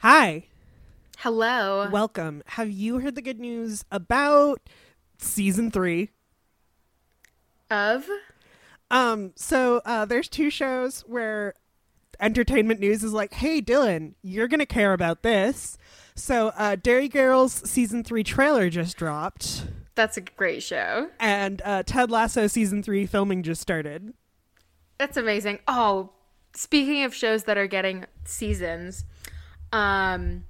Hi, Hello. welcome. Have you heard the good news about season three? of Um, so uh, there's two shows where Entertainment News is like, "Hey, Dylan, you're gonna care about this." So, uh, Derry Girls season three trailer just dropped, that's a great show. and uh, Ted Lasso season three filming just started. That's amazing. Oh, speaking of shows that are getting seasons, um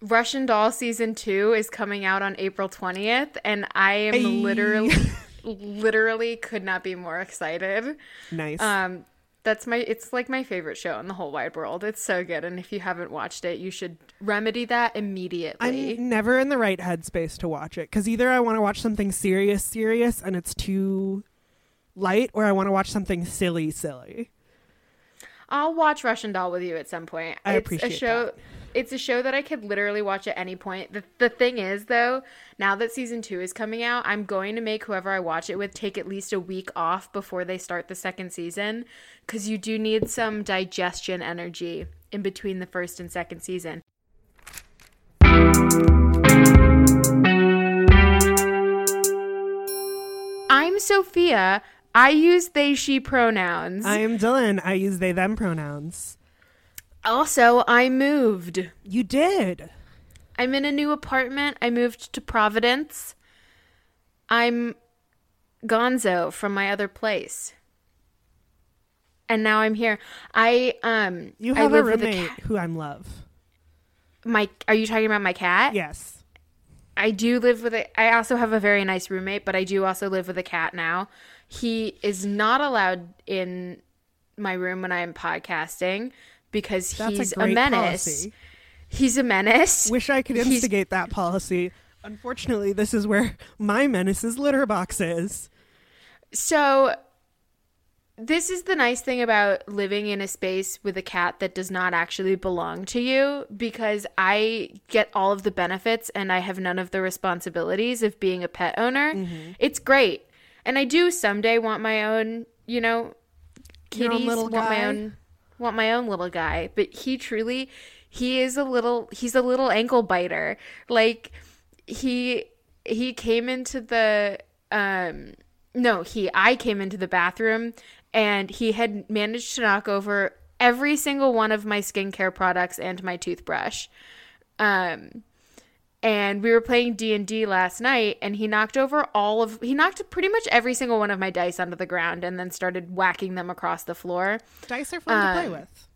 Russian Doll season 2 is coming out on April 20th and I am Hey. literally literally could not be more excited. Nice. Um that's my it's like my favorite show in the whole wide world. It's so good and if you haven't watched it, you should remedy that immediately. I'm never in the right headspace to watch it because either I want to watch something serious, serious, and it's too light, or I want to watch something silly, silly. I'll watch Russian Doll with you at some point. I it's appreciate a show. that. It's a show that I could literally watch at any point. The the thing is though, now that season 2 is coming out, I'm going to make whoever I watch it with take at least a week off before they start the second season cuz you do need some digestion energy in between the first and second season. I'm Sophia. I use they she pronouns. I am Dylan. I use they them pronouns. Also, I moved. You did. I'm in a new apartment. I moved to Providence. I'm Gonzo from my other place. And now I'm here. I um You I have a roommate cat. who I'm love. My are you talking about my cat? Yes. I do live with a I also have a very nice roommate, but I do also live with a cat now. He is not allowed in my room when I am podcasting because That's he's a great menace. policy. He's a menace. Wish I could He's- instigate that policy. Unfortunately, this is where my menace's litter box is. So this is the nice thing about living in a space with a cat that does not actually belong to you because I get all of the benefits and I have none of the responsibilities of being a pet owner. Mm-hmm. It's great. And I do someday want my own, you know, kitties, want my own want my own little guy, but he truly he is a little he's a little ankle biter. Like he he came into the um no, he I came into the bathroom and he had managed to knock over every single one of my skincare products and my toothbrush. Um and we were playing D&D last night and he knocked over all of he knocked pretty much every single one of my dice onto the ground and then started whacking them across the floor. Dice are fun to play Um, with.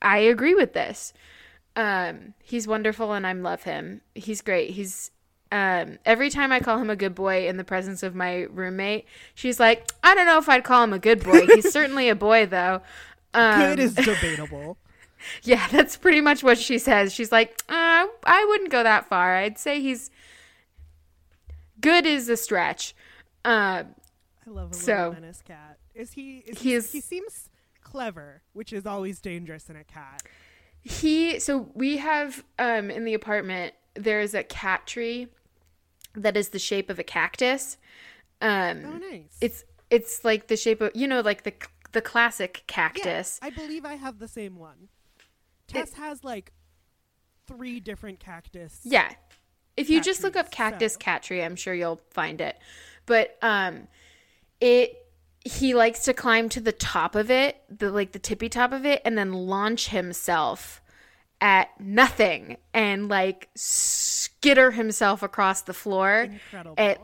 I agree with this. Um, he's wonderful and I love him. He's great. He's um, every time I call him a good boy in the presence of my roommate, she's like, I don't know if I'd call him a good boy. He's certainly a boy though. Um, Good is debatable. yeah, that's pretty much what she says. She's like, uh, I wouldn't go that far. I'd say he's good is a stretch. Um, I love a So- little menace cat. Is he? Is He is- he seems clever, which is always dangerous in a cat. He so we have um in the apartment there's a cat tree that is the shape of a cactus. Um Oh, nice. it's it's like the shape of you know like the the classic Yeah, cactus. I believe I have the same one. Tess has like three different cactus. Yeah. If you just look up cactus so. cat tree, I'm sure you'll find it. But um it he likes to climb to the top of it, the like the tippy top of it and then launch himself at nothing and like skitter himself across the floor Incredible. at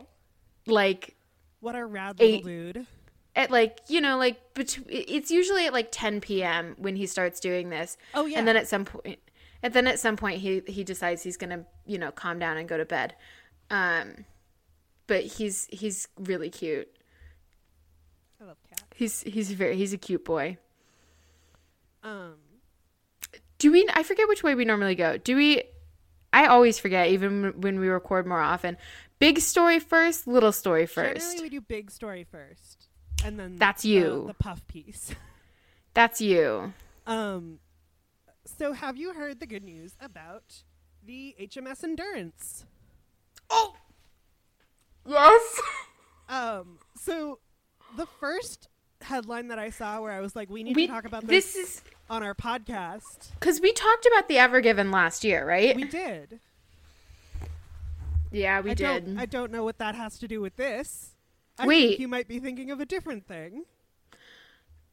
like what a rad eight- dude. At like you know like bet- it's usually at like 10 p.m. when he starts doing this. Oh, yeah. And then at some point and then at some point he he decides he's going to, you know, calm down and go to bed. Um but he's he's really cute. I love cats. He's he's very he's a cute boy. Um, Do we I forget which way we normally go. Do we I always forget even when we record more often. Big story first, little story first. generally we do big story first, and then That's the- you. the puff piece. That's you. Um, so have you heard the good news about the HMS Endurance? Oh. Yes. Um, so the first headline that I saw where I was like, we need We to talk about this, this is on our podcast. because we talked about the Ever Given last year, right? We did. yeah, we I did. Don't, I don't know what that has to do with this. I Wait. think you might be thinking of a different thing.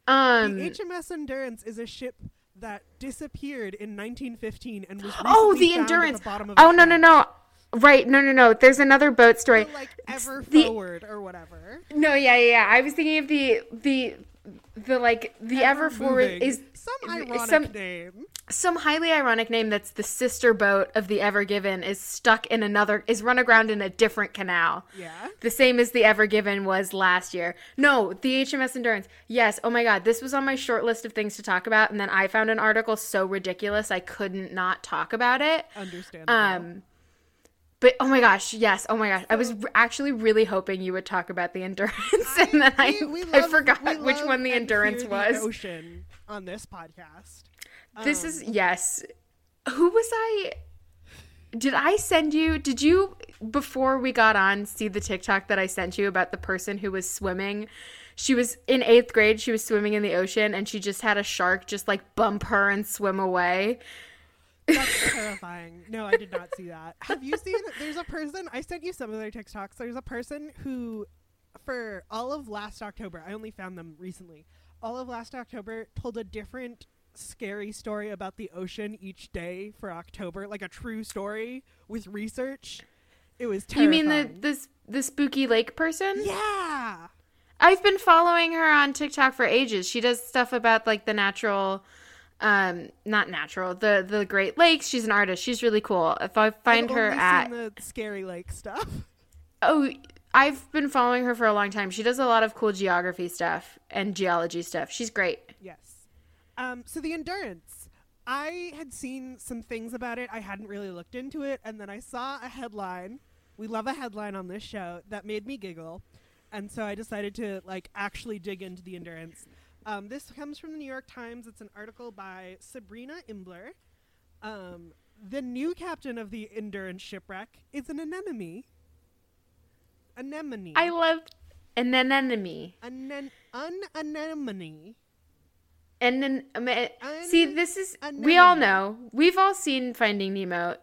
um, the HMS Endurance is a ship that disappeared in 1915 and was oh, the endurance. the bottom of oh no no no. Right, no no no. There's another boat story. Like ever the- forward or whatever. No, yeah, yeah, yeah. I was thinking of the the the like the ever, forward is some ironic some- name. some highly ironic name that's the sister boat of the Ever Given is stuck in another is run aground in a different canal. Yeah. The same as the Ever Given was last year. No, the HMS Endurance. Yes. Oh my God. This was on my short list of things to talk about. And then I found an article so ridiculous I couldn't not talk about it. Understandable. Um, but oh my gosh, yes. Oh my gosh. I was actually really hoping you would talk about the Endurance. and then I, We- we I love- forgot which one the Endurance fear the was. ocean on this podcast. This Um, is yes. Who was I? Did I send you? Did you before we got on see the TikTok that I sent you about the person who was swimming? She was in eighth grade. She was swimming in the ocean, and she just had a shark just like bump her and swim away. That's terrifying. No, I did not see that. Have you seen? There's a person. I sent you some of their TikToks. There's a person who, for all of last October, I only found them recently. All of last October told a different scary story about the ocean each day for October, like a true story with research. It was terrifying. You mean the this the spooky lake person? Yeah. I've been following her on TikTok for ages. She does stuff about like the natural um not natural the the great lakes she's an artist she's really cool if i find her at seen the scary lake stuff. Oh, I've been following her for a long time. She does a lot of cool geography stuff and geology stuff. She's great. Yes. Um, so the endurance. I had seen some things about it. I hadn't really looked into it, and then I saw a headline. We love a headline on this show that made me giggle, and so I decided to like actually dig into the endurance. Um, this comes from the New York Times. It's an article by Sabrina Imbler. Um, the new captain of the endurance shipwreck is an anemone. Anemone. I love an anemone. Anen- an anemone. And then um, uh, An- see, this is we all know. We've all seen Finding Nemo.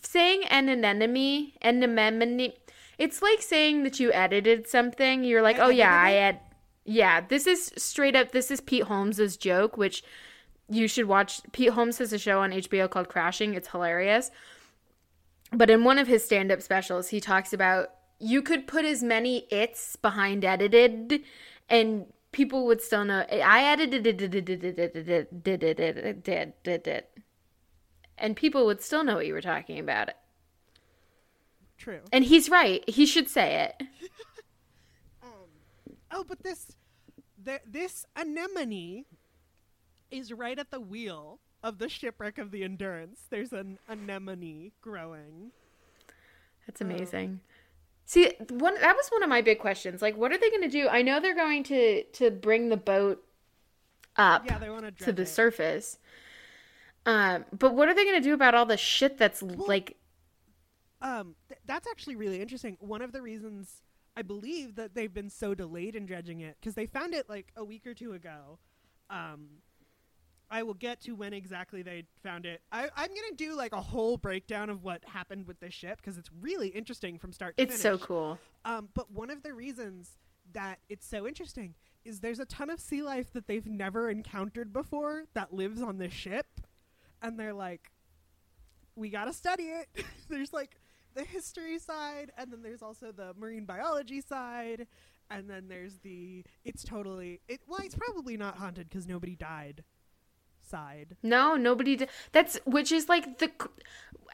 Saying an anemone, an anemone, it's like saying that you edited something. You're like, I oh yeah, I edited ed. Yeah, this is straight up. This is Pete Holmes's joke, which you should watch. Pete Holmes has a show on HBO called Crashing. It's hilarious. But in one of his stand-up specials, he talks about you could put as many its behind edited, and people would still know. I edited it, and people would still know what you were talking about. True. And he's right. He should say it. Oh, but this, the, this anemone is right at the wheel of the shipwreck of the Endurance. There's an anemone growing. That's amazing. See, one that was one of my big questions. Like, what are they going to do? I know they're going to to bring the boat up Yeah, they want to to the it. surface. Um, but what are they going to do about all the shit that's like? Um, th- that's actually really interesting. One of the reasons I believe that they've been so delayed in dredging it because they found it like a week or two ago. Um, I will get to when exactly they found it. I, I'm gonna do like a whole breakdown of what happened with this ship because it's really interesting from start to It's so cool. Um, but one of the reasons that it's so interesting is there's a ton of sea life that they've never encountered before that lives on this ship, and they're like, we gotta study it. there's like the history side, and then there's also the marine biology side, and then there's the it's totally it. Well, it's probably not haunted because nobody died. Side. No, nobody. Did. That's which is like the,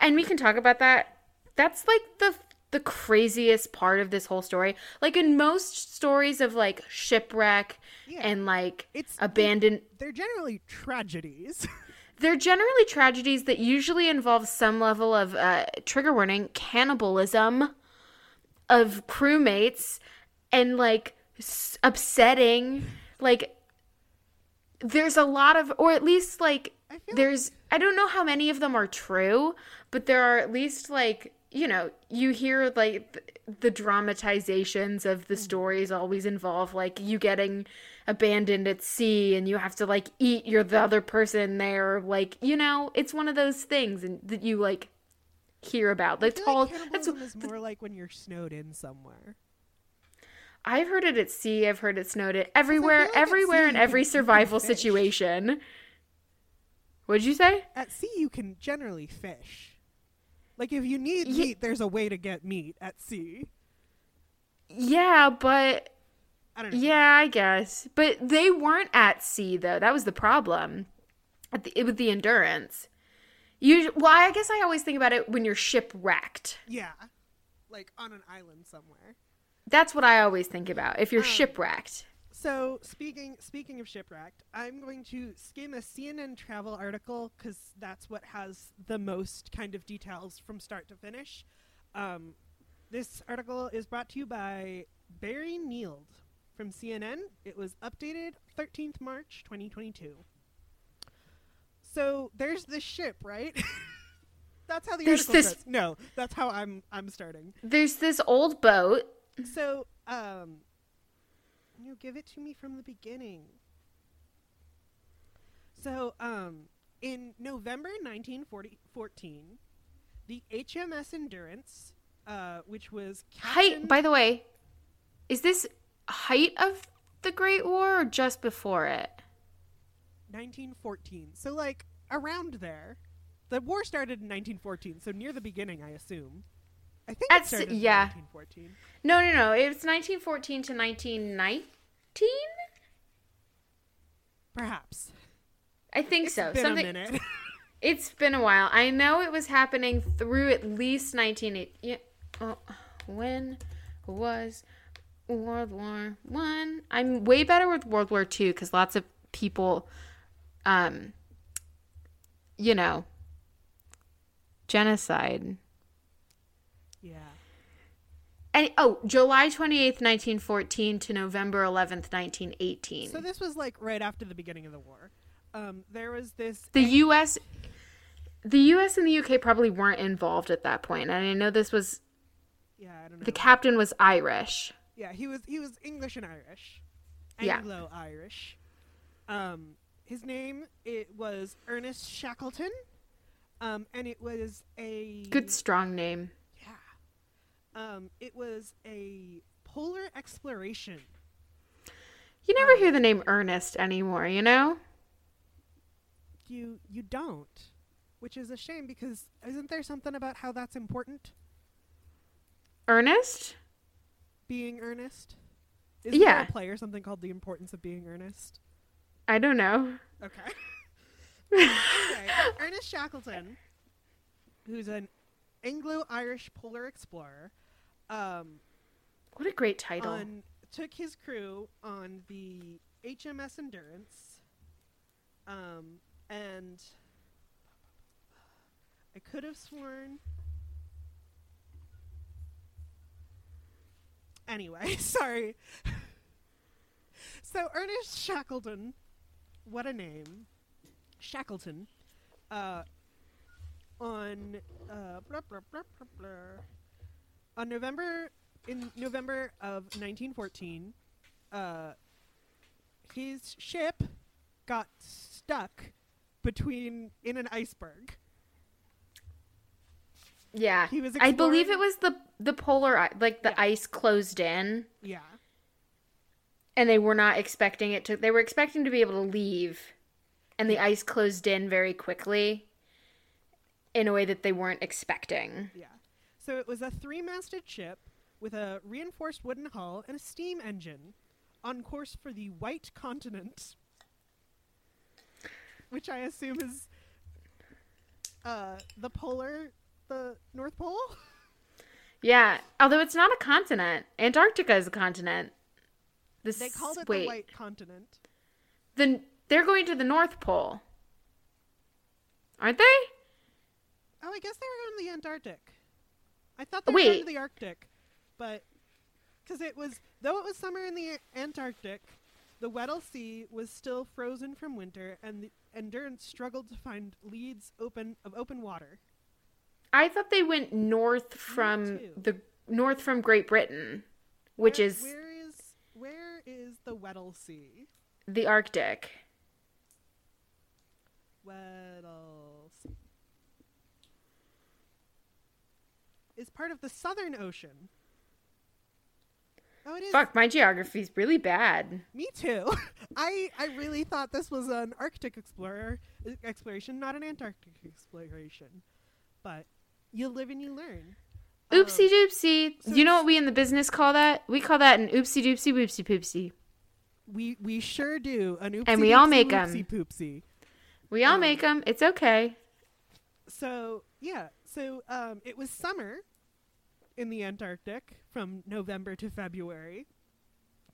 and we can talk about that. That's like the the craziest part of this whole story. Like in most stories of like shipwreck Yeah. and like It's abandoned, They're generally tragedies. they're generally tragedies that usually involve some level of uh, trigger warning cannibalism of crewmates and like s- upsetting like there's a lot of or at least like I there's i don't know how many of them are true but there are at least like you know you hear like th- the dramatizations of Mm. the stories always involve like you getting abandoned at sea and you have to like eat your the other person there like you know it's one of those things and that you like hear about I that's feel all like that's is more like when you're snowed in somewhere. I've heard it at sea. I've heard it snowed it everywhere, like everywhere in every can- you can survival situation. What'd you say? At sea, you can generally fish. Like if you need Ye- meat, there's a way to get meat at sea. Yeah, but I don't know. yeah, I guess. But they weren't at sea though. That was the problem. At the, with the endurance. You well, I guess I always think about it when you're shipwrecked. Yeah. Like on an island somewhere. That's what I always think about. If you're Um, shipwrecked. So speaking speaking of shipwrecked, I'm going to skim a CNN travel article because that's what has the most kind of details from start to finish. Um, this article is brought to you by Barry Neild from CNN. It was updated 13th March 2022. So there's this ship, right? that's how the There's article this- starts. No, that's how I'm I'm starting. There's this old boat. So, um, you give it to me from the beginning. So, um, in November 1914, the HMS Endurance, uh, which was Height captained- by the way, is this height of the Great War or just before it? 1914. So, like around there, the war started in 1914. So near the beginning, I assume. I think it That's- started in yeah. 1914. No, no, no. It was 1914 to 1919. Perhaps. I think It's so. been Something. a minute. It's been a while. I know it was happening through at least 1980. Yeah. Oh, when was World War One? I'm way better with World War Two because lots of people, um, you know, genocide. yeah. And oh, July 28th, 1914 to November 11th, 1918. So this was like right after the beginning of the war. Um, there was this. the U.S. The U.S. and the U.K. probably weren't involved at that point. point, and I know this was yeah, I don't know. the captain was Irish. Yeah, he was he was English and Irish, Anglo Irish. Um, his name it was Ernest Shackleton, um, and it was a Good strong name. Yeah, um, it was a polar exploration. You never hear the name Ernest anymore, you know? You you don't, which is a shame because isn't there something about how that's important? Ernest? Being earnest. Isn't Yeah. there a play or something called The Importance of Being Earnest? I don't know. Okay. anyway, Ernest Shackleton, who's an Anglo-Irish polar explorer, um, What a great title. on took his crew on the HMS Endurance, um, and I could have sworn. Anyway, sorry. so Ernest Shackleton, what a name, Shackleton, uh, on uh, blah, blah, blah, on November in November of 1914, uh, his ship got stuck between in an iceberg. Yeah. he was I believe it was the the polar like the Yeah. ice closed in Yeah, and they were not expecting it to they were expecting to be able to leave and the ice closed in very quickly in a way that they weren't expecting. yeah. So it was a three-masted ship with a reinforced wooden hull and a steam engine, on course for the White Continent, which I assume is uh, the polar, the North Pole. Yeah, although it's not a continent. Antarctica is a continent. This They called it wait, the White Continent. the they're going to the North Pole, aren't they? Oh, I guess they were going to the Antarctic. I thought they were Wait. going to the Arctic, but because it was though it was summer in the Antarctic, the Weddell Sea was still frozen from winter, and the Endurance struggled to find leads open of open water. I thought they went north from the north from Great Britain, which Where- is where is where is the Weddell Sea? the Arctic. Weddell's is part of the Southern Ocean. Oh, it is. Fuck, my geography's really bad. Me too. I I really thought this was an Arctic explorer exploration, not an Antarctic exploration. But you live and you learn. Oopsie Um, doopsie. so you know what we in the business call that? We call that an oopsie doopsie whoopsie poopsie. we we sure do an oopsie And we all doopsie make 'em. whoopsie poopsie. We all Um, them. It's okay. So yeah, so um, it was summer in the Antarctic from November to February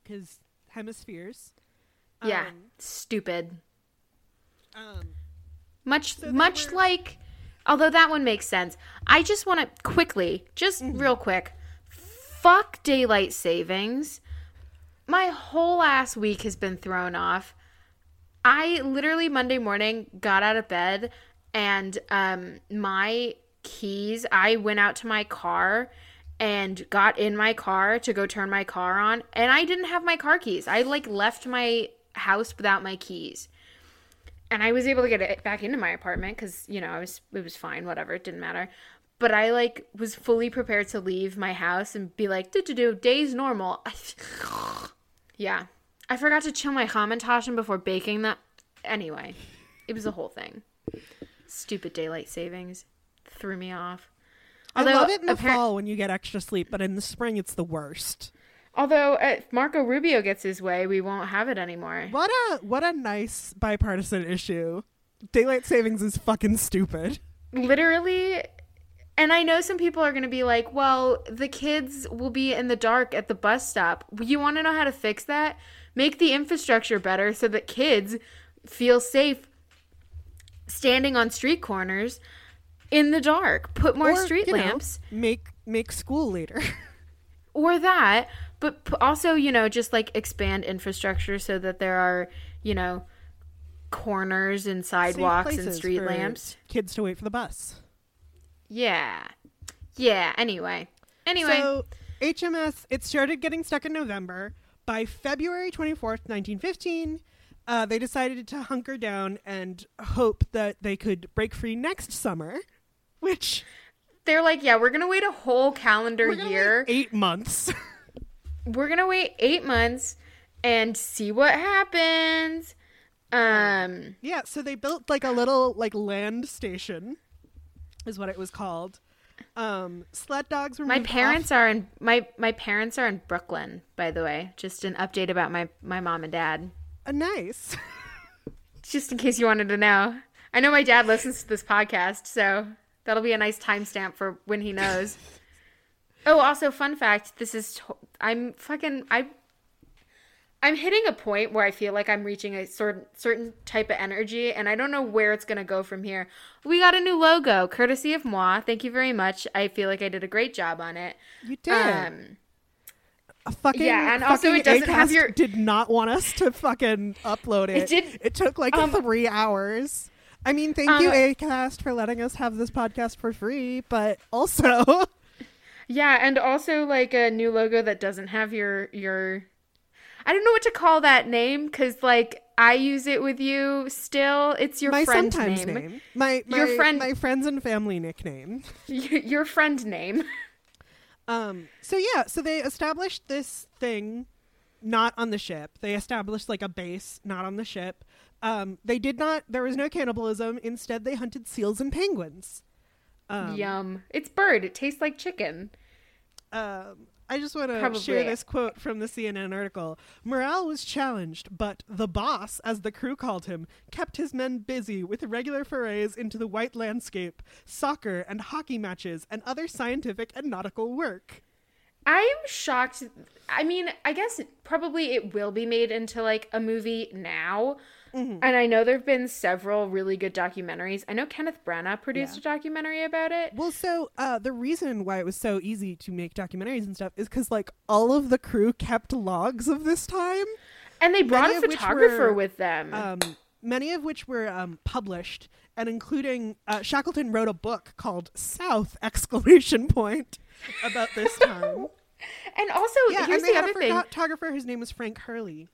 because hemispheres. yeah. Um, Stupid. um, Much So much like although that one makes sense. I just want to quickly, just Mm-hmm. real quick. Fuck daylight savings. My whole ass week has been thrown off. I literally Monday morning got out of bed and um my keys, I went out to my car and got in my car to go turn my car on and I didn't have my car keys. I like left my house without my keys and I was able to get it back into my apartment because you know I was it was fine, whatever, it didn't matter. But I like was fully prepared to leave my house and be like, do do do, days normal. yeah, I forgot to chill my hamantaschen before baking that. Anyway, it was a whole thing. Stupid daylight savings threw me off. I love it in the appar- fall when you get extra sleep, but in the spring it's the worst. Although uh, if Marco Rubio gets his way, we won't have it anymore. What a what a nice bipartisan issue. Daylight savings is fucking stupid. literally and i know some people are going to be like well the kids will be in the dark at the bus stop you want to know how to fix that make the infrastructure better so that kids feel safe standing on street corners in the dark put more Or, street you know, lamps make make school later. or that but p- also you know just like expand infrastructure so that there are you know corners and sidewalks and street lamps Kids to wait for the bus. yeah yeah anyway anyway So HMS it started getting stuck in November. By February 24th, 1915, uh, they decided to hunker down and hope that they could break free next summer, which they're like, yeah, we're gonna wait a whole calendar year. eight months. We're gonna wait eight months and see what happens. Um, yeah, so they built like a little like land station, is what it was called. Um, sled dogs were my parents are in my my parents are in Brooklyn, by the way. Just an update about my my mom and dad, off- uh, nice. just in case you wanted to know. I know my dad listens to this podcast, so that'll be a nice timestamp for when he knows. Oh, also, fun fact: this is to- I'm fucking I I'm hitting a point where I feel like I'm reaching a sort certain type of energy, and I don't know where it's gonna go from here. We got a new logo, courtesy of moi. Thank you very much. I feel like I did a great job on it. You did. Um, A fucking Yeah, and also it doesn't have your- did not want us to fucking upload it. It did- It took like um, three hours. I mean, thank um, you, Acast, for letting us have this podcast for free, but also, yeah, and also like a new logo that doesn't have your your. I don't know what to call that name because like I use it with you still. It's your my friend sometimes name. name, my my Your friend- my friends and family nickname. Y- your friend name. Um. So yeah. So they established this thing, not on the ship. They established like a base, not on the ship. Um. They did not. There was no cannibalism. Instead, they hunted seals and penguins. Um, Yum. It's bird. It tastes like chicken. um, I just want to share this quote from the CNN article. Morale was challenged, but the boss, as the crew called him, kept his men busy with regular forays into the white landscape, soccer and hockey matches, and other scientific and nautical work. I am shocked. I mean, I guess probably it will be made into like a movie now. Mm-hmm. And I know there have been several really good documentaries. I know Kenneth Branagh produced a documentary about it. Well, so uh, the reason why it was so easy to make documentaries and stuff is because like all of the crew kept logs of this time. And they brought Many a photographer were, with them. um, many of which were um, published, and including uh, Shackleton wrote a book called South exclamation point about this time. and also, yeah, here's and they the had other a thing. photographer. His name was Frank Hurley.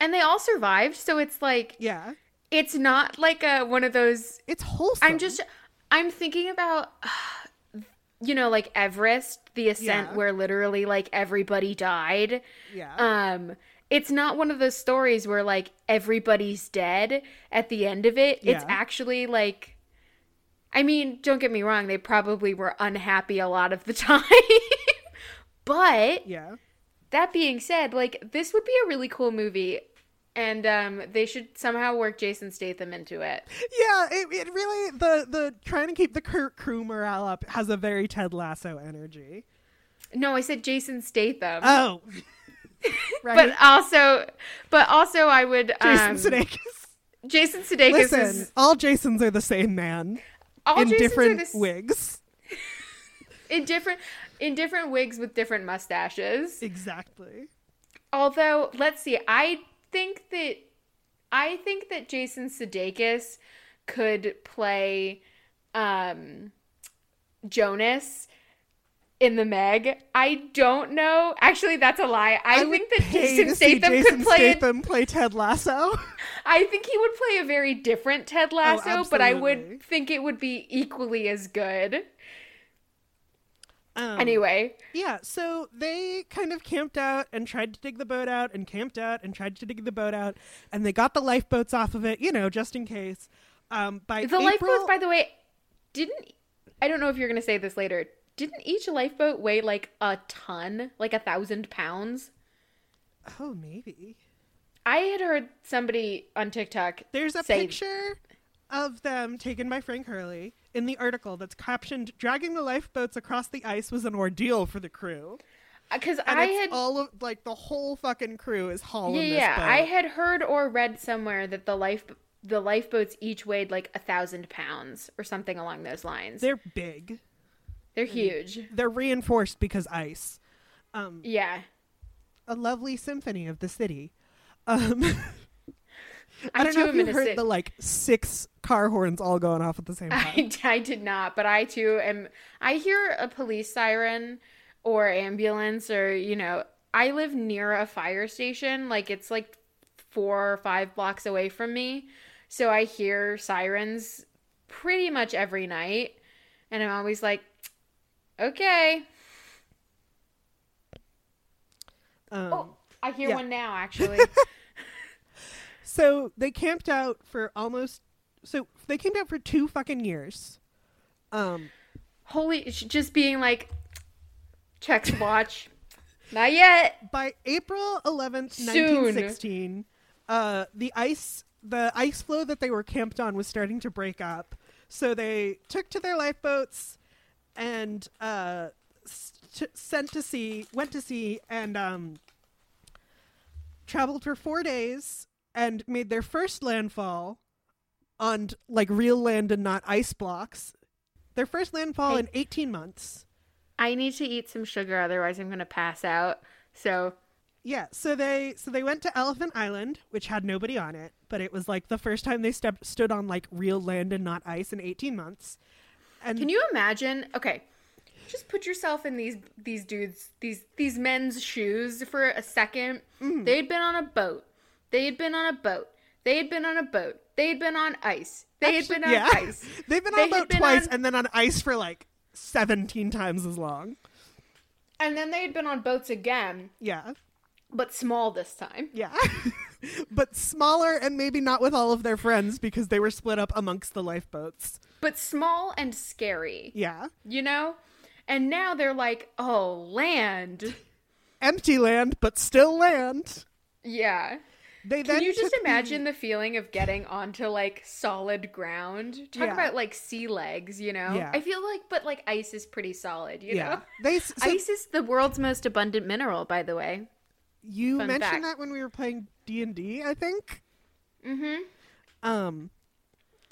And they all survived. So it's like Yeah. it's not like a one of those. It's wholesome. I'm just I'm thinking about you know like Everest, the ascent Yeah. where literally like everybody died. Yeah. Um it's not one of those stories where like everybody's dead at the end of it. It's actually like I mean, don't get me wrong, they probably were unhappy a lot of the time. but yeah. That being said, like this would be a really cool movie and um they should somehow work Jason Statham into it. Yeah, it, it really the the trying to keep the cr- crew morale up has a very Ted Lasso energy. No, I said Jason Statham. Oh, right. but also but also I would Jason um, Sudeikis. Jason Sudeikis Listen, is all Jasons are the same man all in Jasons different this- wigs. in different in different wigs with different mustaches. Exactly. Although, let's see, I think that I think that Jason Sudeikis could play um Jonas in the Meg. I don't know. Actually, that's a lie. I, would think that Jason Statham Jason could play. Statham play Ted Lasso. I think he would play a very different Ted Lasso, but I would think it would be equally as good. Um, Anyway, Yeah, so they kind of camped out and tried to dig the boat out and camped out and tried to dig the boat out and they got the lifeboats off of it, you know, just in case. Um, by the April, lifeboats, by the way, didn't. I don't know if you're going to say this later. Didn't each lifeboat weigh like a ton, like a thousand pounds? oh maybe I had heard somebody on TikTok. there's a say, picture of them taken by Frank Hurley in the article that's captioned "Dragging the lifeboats across the ice was an ordeal for the crew." because I it's had all of like the whole fucking crew is hauling yeah, this yeah, boat. I had heard or read somewhere that the life the lifeboats each weighed like a thousand pounds or something along those lines. They're, big. They're huge. They're reinforced because ice. Um, Yeah, a lovely symphony of the city. Um, I I don't know if you heard sit- the like six car horns all going off at the same time. I, I did not, but I too am. I hear a police siren or ambulance, or you know, I live near a fire station. Like it's like four or five blocks away from me, so I hear sirens pretty much every night, and I'm always like, okay. Um, Oh, I hear yeah. one now. Actually, So they camped out for almost. So they camped out for two fucking years. Um, holy, just being like, checks watch. Not yet. by April eleventh, nineteen sixteen, uh, the ice the ice floe that they were camped on was starting to break up. So they took to their lifeboats and uh, s- t- sent to sea, went to sea, and um, traveled for four days and made their first landfall on like real land and not ice blocks. Their first landfall in eighteen months. I need to eat some sugar, otherwise I'm gonna pass out. So Yeah, so they so they went to Elephant Island, which had nobody on it, but it was like the first time they stepped stood on like real land and not ice in 18 months. And Can you imagine? Okay, just put yourself in these these dudes these these men's shoes for a 2nd Mm-hmm. They'd been on a boat. They had been on a boat. They had been on a boat. They had been on ice. They had been on yeah, ice. they've been They on had boat been twice on- and then on ice for like 17 times as long. And then they had been on boats again, Yeah, but small this time. yeah, but smaller and maybe not with all of their friends because they were split up amongst the lifeboats. But small and scary, Yeah, you know? And now they're like, oh, land. empty land, but still land. Yeah. They then Can you just took the- imagine the feeling of getting onto like solid ground? Talk Yeah. about like sea legs, you know? Yeah. I feel like, but like ice is pretty solid, you yeah, know? they so ice is the world's most abundant mineral, by the way. you fun mentioned fact. that when we were playing D and D, I think. Mm-hmm. Um,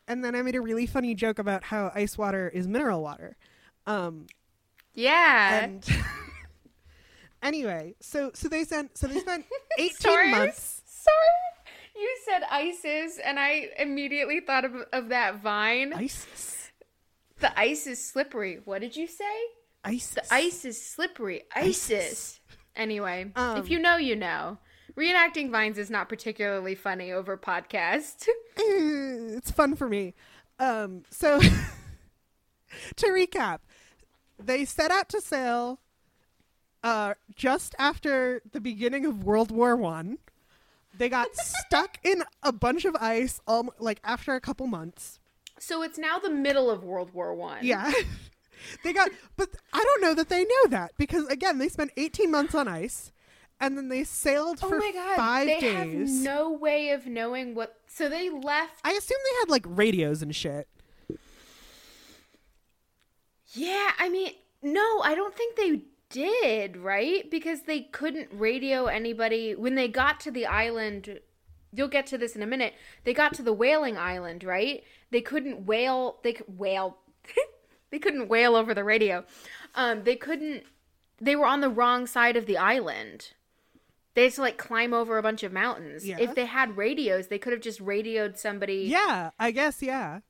and then I made a really funny joke about how ice water is mineral water. Um, Yeah. and anyway, so so they spent so they spent eighteen months. Sorry. You said ices, and I immediately thought of, of that vine. ISIS, The ice is slippery. What did you say? ISIS. The ice is slippery. ISIS. ISIS. Anyway, Um, if you know, you know. Reenacting vines is not particularly funny over podcast. It's fun for me. Um, so to recap, they set out to sail uh, just after the beginning of World War One. They got stuck in a bunch of ice, um, like after a couple months. So it's now the middle of World War One. Yeah. they got, but I don't know that they know that because again, they spent 18 months on ice and then they sailed Oh for my god! five they days. have no way of knowing what. So they left. I assume they had like radios and shit. Yeah, I mean, no, I don't think they did, right? Because they couldn't radio anybody when they got to the island. You'll get to this in a minute. They got to the whaling island, right? They couldn't whale. They could whale. they couldn't whale over the radio. Um, they couldn't. They were on the wrong side of the island. They had to like climb over a bunch of mountains. Yeah. If they had radios, they could have just radioed somebody. Yeah, I guess, yeah.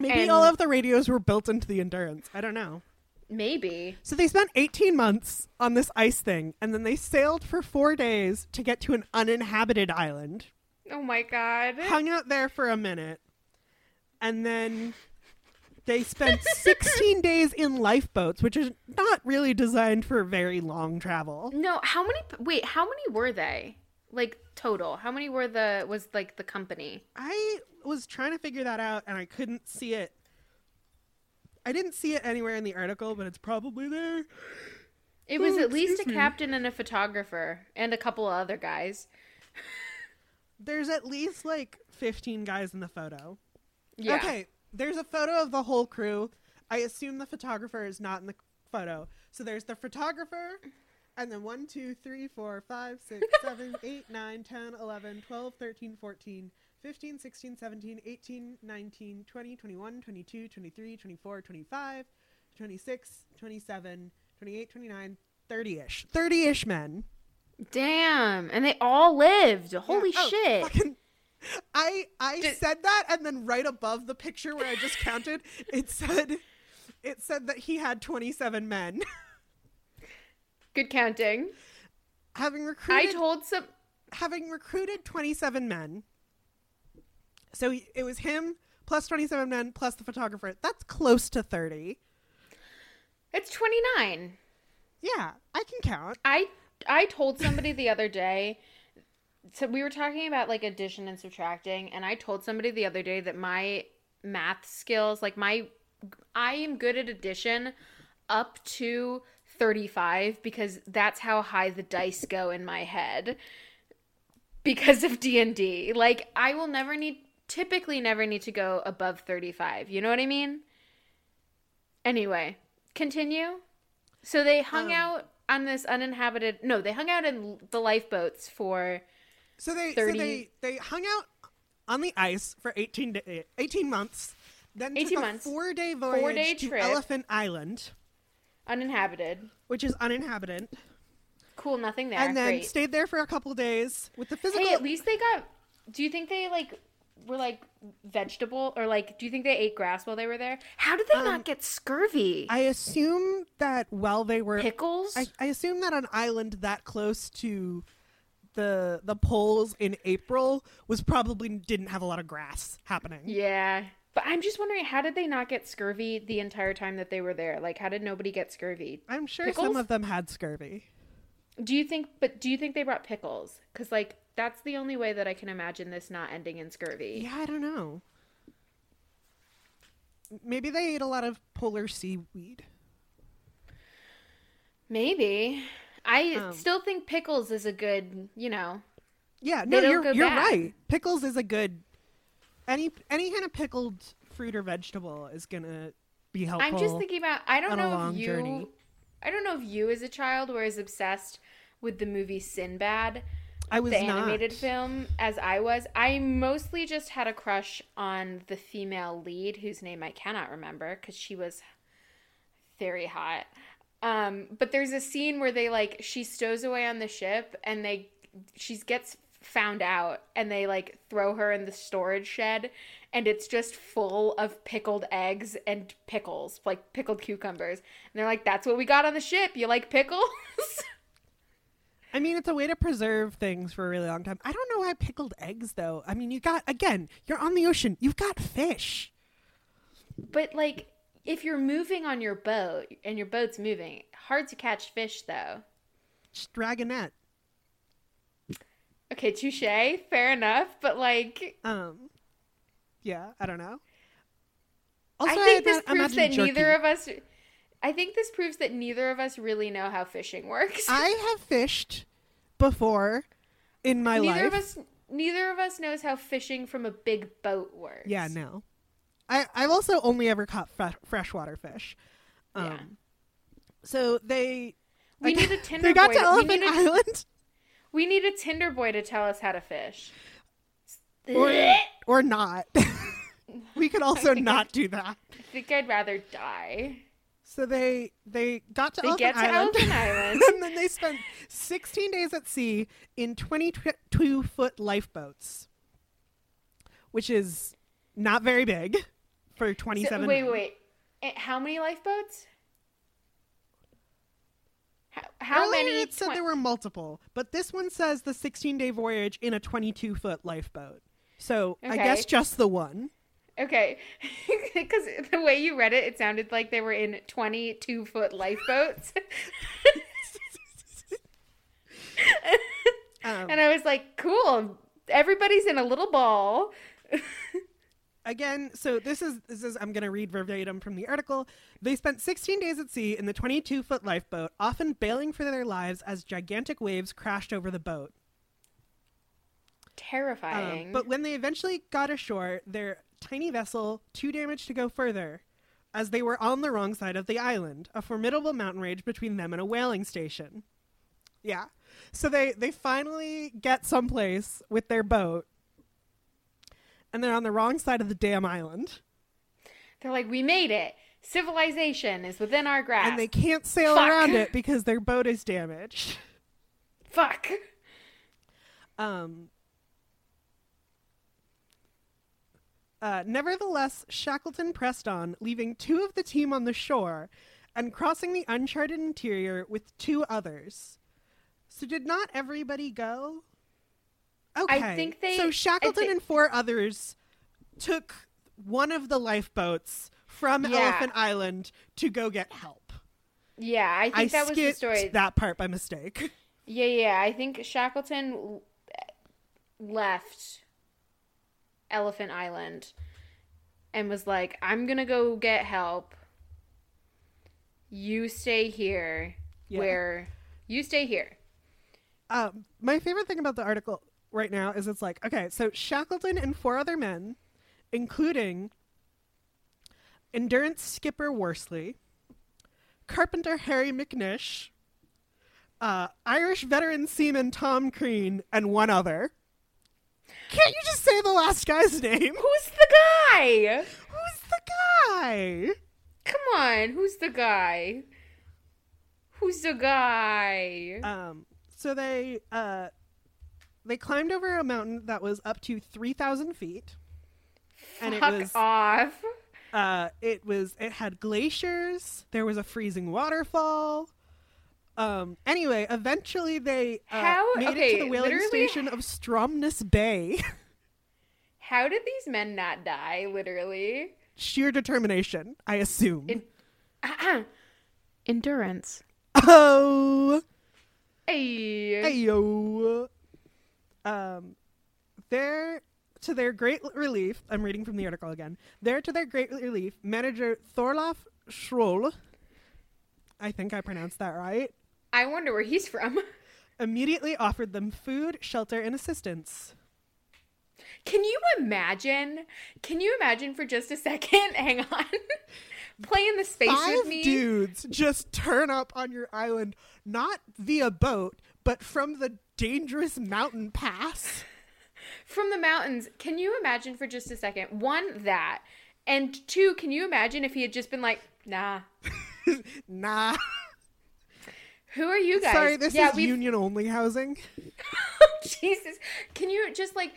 Maybe And- all of the radios were built into the Endurance. I don't know. Maybe. So they spent 18 months on this ice thing, and then they sailed for four days to get to an uninhabited island. Oh my god. Hung out there for a minute, and then they spent 16 days in lifeboats, which is not really designed for very long travel. No, how many? Wait, how many were they? Like total? How many were the was like the company? I was trying to figure that out, and I couldn't see it. I didn't see it anywhere in the article, but it's probably there. It was Oh, at least a me. captain and a photographer and a couple of other guys. There's at least like 15 guys in the photo. Yeah. Okay, there's a photo of the whole crew. I assume the photographer is not in the photo. So there's the photographer, and then 1, 2, 3, 4, 5, 6, 7, 8, 9, 10, 11, 12, 13, 14, 15, 16, 17, 18, 19, 20, 21, 22, 23, 24, 25, 26, 27, 28, 29, 30 ish. 30 ish men. Damn, and they all lived. Holy Yeah. Oh, shit! fucking- I I Did- said that, and then right above the picture where I just counted, it said it said that he had twenty seven men. Good counting. having recruited I told some. having recruited twenty seven men. So he, it was him plus twenty seven men plus the photographer. That's close to thirty. It's twenty nine. Yeah, I can count. I I told somebody the other day. So we were talking about like addition and subtracting, and I told somebody the other day that my math skills, like my, I am good at addition up to thirty five because that's how high the dice go in my head. Because of D and D, like I will never need, typically never need to go above thirty five. You know what I mean? Anyway, continue. So they hung Um, out on this uninhabited. No, they hung out in the lifeboats for. So they 30 so they they hung out on the ice for 18 day, 18 months. Then 18 took a months. four-day voyage Four-day to trip. Elephant Island, Uninhabited. which is uninhabited. Cool, nothing there. and then Great. stayed there for a couple days with the physical. hey, at least they got. Do you think they like were like vegetable or like? Do you think they ate grass while they were there? How did they Um, not get scurvy? I assume that while they were, Pickles. I, I assume that an island that close to the the poles in April was probably didn't have a lot of grass happening. yeah, but I'm just wondering how did they not get scurvy the entire time that they were there? Like, how did nobody get scurvy? I'm sure Pickles? some of them had scurvy. Do you think? But do you think they brought pickles? Because like that's the only way that I can imagine this not ending in scurvy. Yeah, I don't know. Maybe they ate a lot of polar seaweed. Maybe. I Um, still think pickles is a good, you know. Yeah, no, you're you're bad. right. Pickles is a good any any kind of pickled fruit or vegetable is gonna be helpful. I'm just thinking about I don't know if you journey. I don't know if you as a child were as obsessed with the movie Sinbad, I was the not. animated film, as I was. I mostly just had a crush on the female lead whose name I cannot remember cuz she was very hot. Um, but there's a scene where they like she stows away on the ship and they she gets found out and they like throw her in the storage shed and it's just full of pickled eggs and pickles like pickled cucumbers and they're like that's what we got on the ship you like pickles I mean, it's a way to preserve things for a really long time. I don't know why pickled eggs, though. I mean, you got, again, you're on the ocean, you've got fish. But like, if you're moving on your boat and your boat's moving, hard to catch fish though. Just drag a net. Okay, touche. Fair enough. But like, Um, yeah, I don't know. Also, I think this ima- proves that jerky. neither of us. I think this proves that neither of us really know how fishing works. I have fished before in my neither life. of us. Neither of us knows how fishing from a big boat works. Yeah, no. I I've also only ever caught fre- freshwater fish. Um, Yeah. So they We like, need a Tinder they got boy to to- we Elephant need a- Island, We need a Tinder boy to tell us how to fish. or or not. we could also not do that. I think I'd rather die. So they they got to They to Island, Island. and then they spent 16 days at sea in 22 foot lifeboats, which is not very big for 27. So, wait, wait, wait. Eh, How many lifeboats? How, how Earlier many? it said twen- there were multiple, but this one says the 16 day voyage in a 22 foot lifeboat. So I guess just the one. Okay, because the way you read it, it sounded like they were in twenty-two foot lifeboats, Um, and I was like, "Cool, everybody's in a little ball." again, so this is this is I'm going to read verbatim from the article. They spent 16 days at sea in the 22 foot lifeboat, often bailing for their lives as gigantic waves crashed over the boat. Um, Terrifying. but when they eventually got ashore, their tiny vessel too damaged to go further, as they were on the wrong side of the island, a formidable mountain range between them and a whaling station. Yeah, so they they finally get someplace with their boat, and they're on the wrong side of the damn island, They're like, "We made it. Civilization is within our grasp." and they can't sail Fuck. around it because their boat is damaged. Fuck. Um, uh, nevertheless, Shackleton pressed on, leaving two of the team on the shore and crossing the uncharted interior with two others. So, did not everybody go? Okay. think they- So, Shackleton thi- and four others took one of the lifeboats from Yeah. Elephant Island to go get help. Yeah, I think I that was the story. that part by mistake. Yeah, yeah. I think Shackleton left Elephant Island and was like, I'm going to go get help. You stay here. Yeah. Where you stay here. Um, my favorite thing about the article right now is it's like, okay, so Shackleton and four other men, including endurance skipper Worsley, carpenter Harry McNish, uh, Irish veteran seaman Tom Crean, and one other. Can't you just say the last guy's name? Who's the guy? Who's the guy? Come on, who's the guy? Who's the guy? Um, so they uh, they climbed over a mountain that was up to three thousand feet, and it was off. uh, it was it had glaciers. There was a freezing waterfall. Um. Anyway, eventually they uh, How- made it to the whaling literally- station of Stromness Bay. How did these men not die, literally? Sheer determination, I assume. In- Endurance. oh, Hey. Ayo. Um, there, to their great relief, I'm reading from the article again. There, to their great relief, manager Thorlof Schroll, I think I pronounced that right, I wonder where he's from. immediately offered them food, shelter, and assistance. Can you imagine? Can you imagine for just a second? Hang on. Play in the space Five with me. dudes just turn up on your island, not via boat, but from the dangerous mountain pass. From the mountains. Can you imagine for just a second? One, that. And two, can you imagine if he had just been like, nah. nah. Who are you guys? Sorry, this yeah, is we've- union only housing. Jesus. Can you just like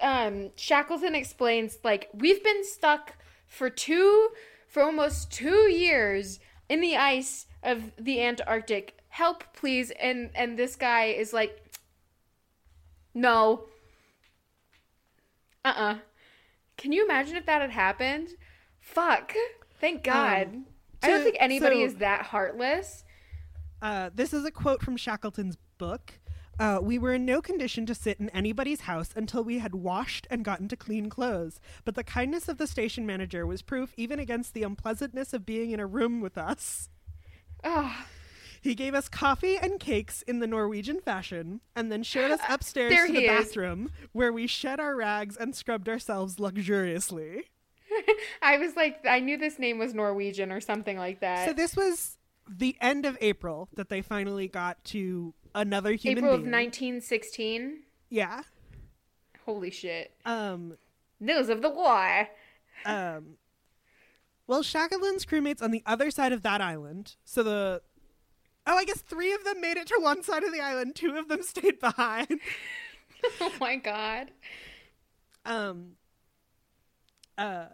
um Shackleton explains like we've been stuck for two for almost 2 years in the ice of the Antarctic. Help please. And and this guy is like no. Uh-uh. Can you imagine if that had happened? Fuck. Thank god. Um, i don't think anybody so- is that heartless Uh, this is a quote from Shackleton's book. Uh, we were in no condition to sit in anybody's house until we had washed and gotten to clean clothes. But the kindness of the station manager was proof even against the unpleasantness of being in a room with us. oh He gave us coffee and cakes in the Norwegian fashion, and then showed us upstairs to the is. bathroom, where we shed our rags and scrubbed ourselves luxuriously. i was like i knew this name was norwegian or something like that So this was the end of April that they finally got to another human april of being. 1916 yeah. holy shit Um. news of the war Um. Well, Shackleton's crewmates on the other side of that island. So the. Oh, I guess three of them made it to one side of the island. Two of them stayed behind. oh my god Um. Uh.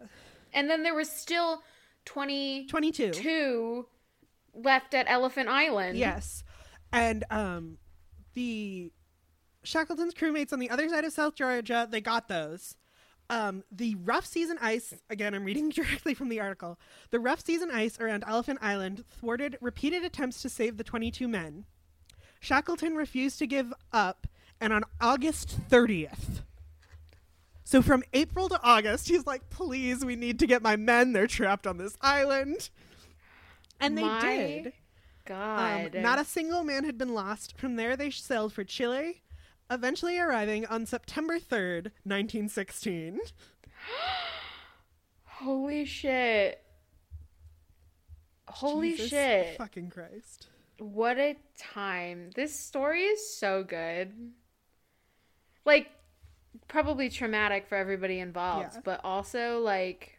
and then there was still 20 Twenty-two. two left at Elephant Island. Yes. And um the Shackleton's crewmates on the other side of South Georgia, they got those. Um, the rough season ice, again, I'm reading directly from the article. The rough season ice around Elephant Island thwarted repeated attempts to save the 22 men. Shackleton refused to give up, and on August 30th, so from April to August, he's like, please, we need to get my men. They're trapped on this island. And they My did. Um, God. not a single man had been lost. From there, they sailed for Chile, eventually arriving on September 3rd, 1916. Holy shit. Holy Jesus shit. Fucking Christ. What a time. This story is so good. Like, probably traumatic for everybody involved, Yeah. but also, like,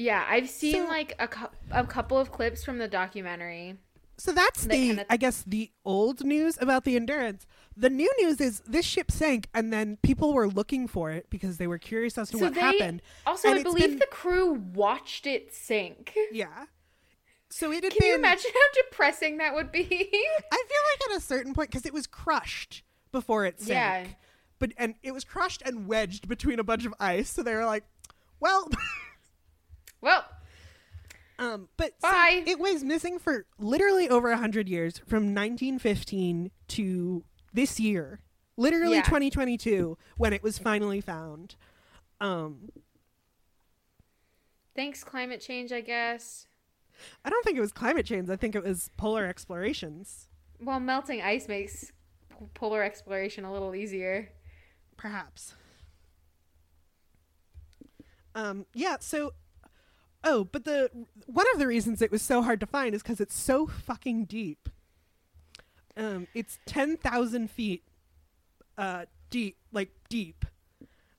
yeah, I've seen, So- like, a, cou- a couple of clips from the documentary. So that's the, kinda- I guess, the old news about the Endurance. The new news is this ship sank, and then people were looking for it because they were curious as to So what they happened. also, And I believe been- the crew watched it sink. Yeah. So it Can been. you imagine how depressing that would be? I feel like at a certain point, because it was crushed before it sank. Yeah. But and it was crushed and wedged between a bunch of ice. So they were like, well. well, Um, but so it was missing for literally over a hundred years, from 1915 to this year, literally Yeah. 2022, when it was finally found. Um, thanks climate change, I guess. I don't think it was climate change. I think it was polar explorations, Well, melting ice makes p- polar exploration a little easier. perhaps. Um, yeah. So, oh, but the one of the reasons it was so hard to find is because it's so fucking deep. Um, it's ten thousand feet, uh, deep, like deep.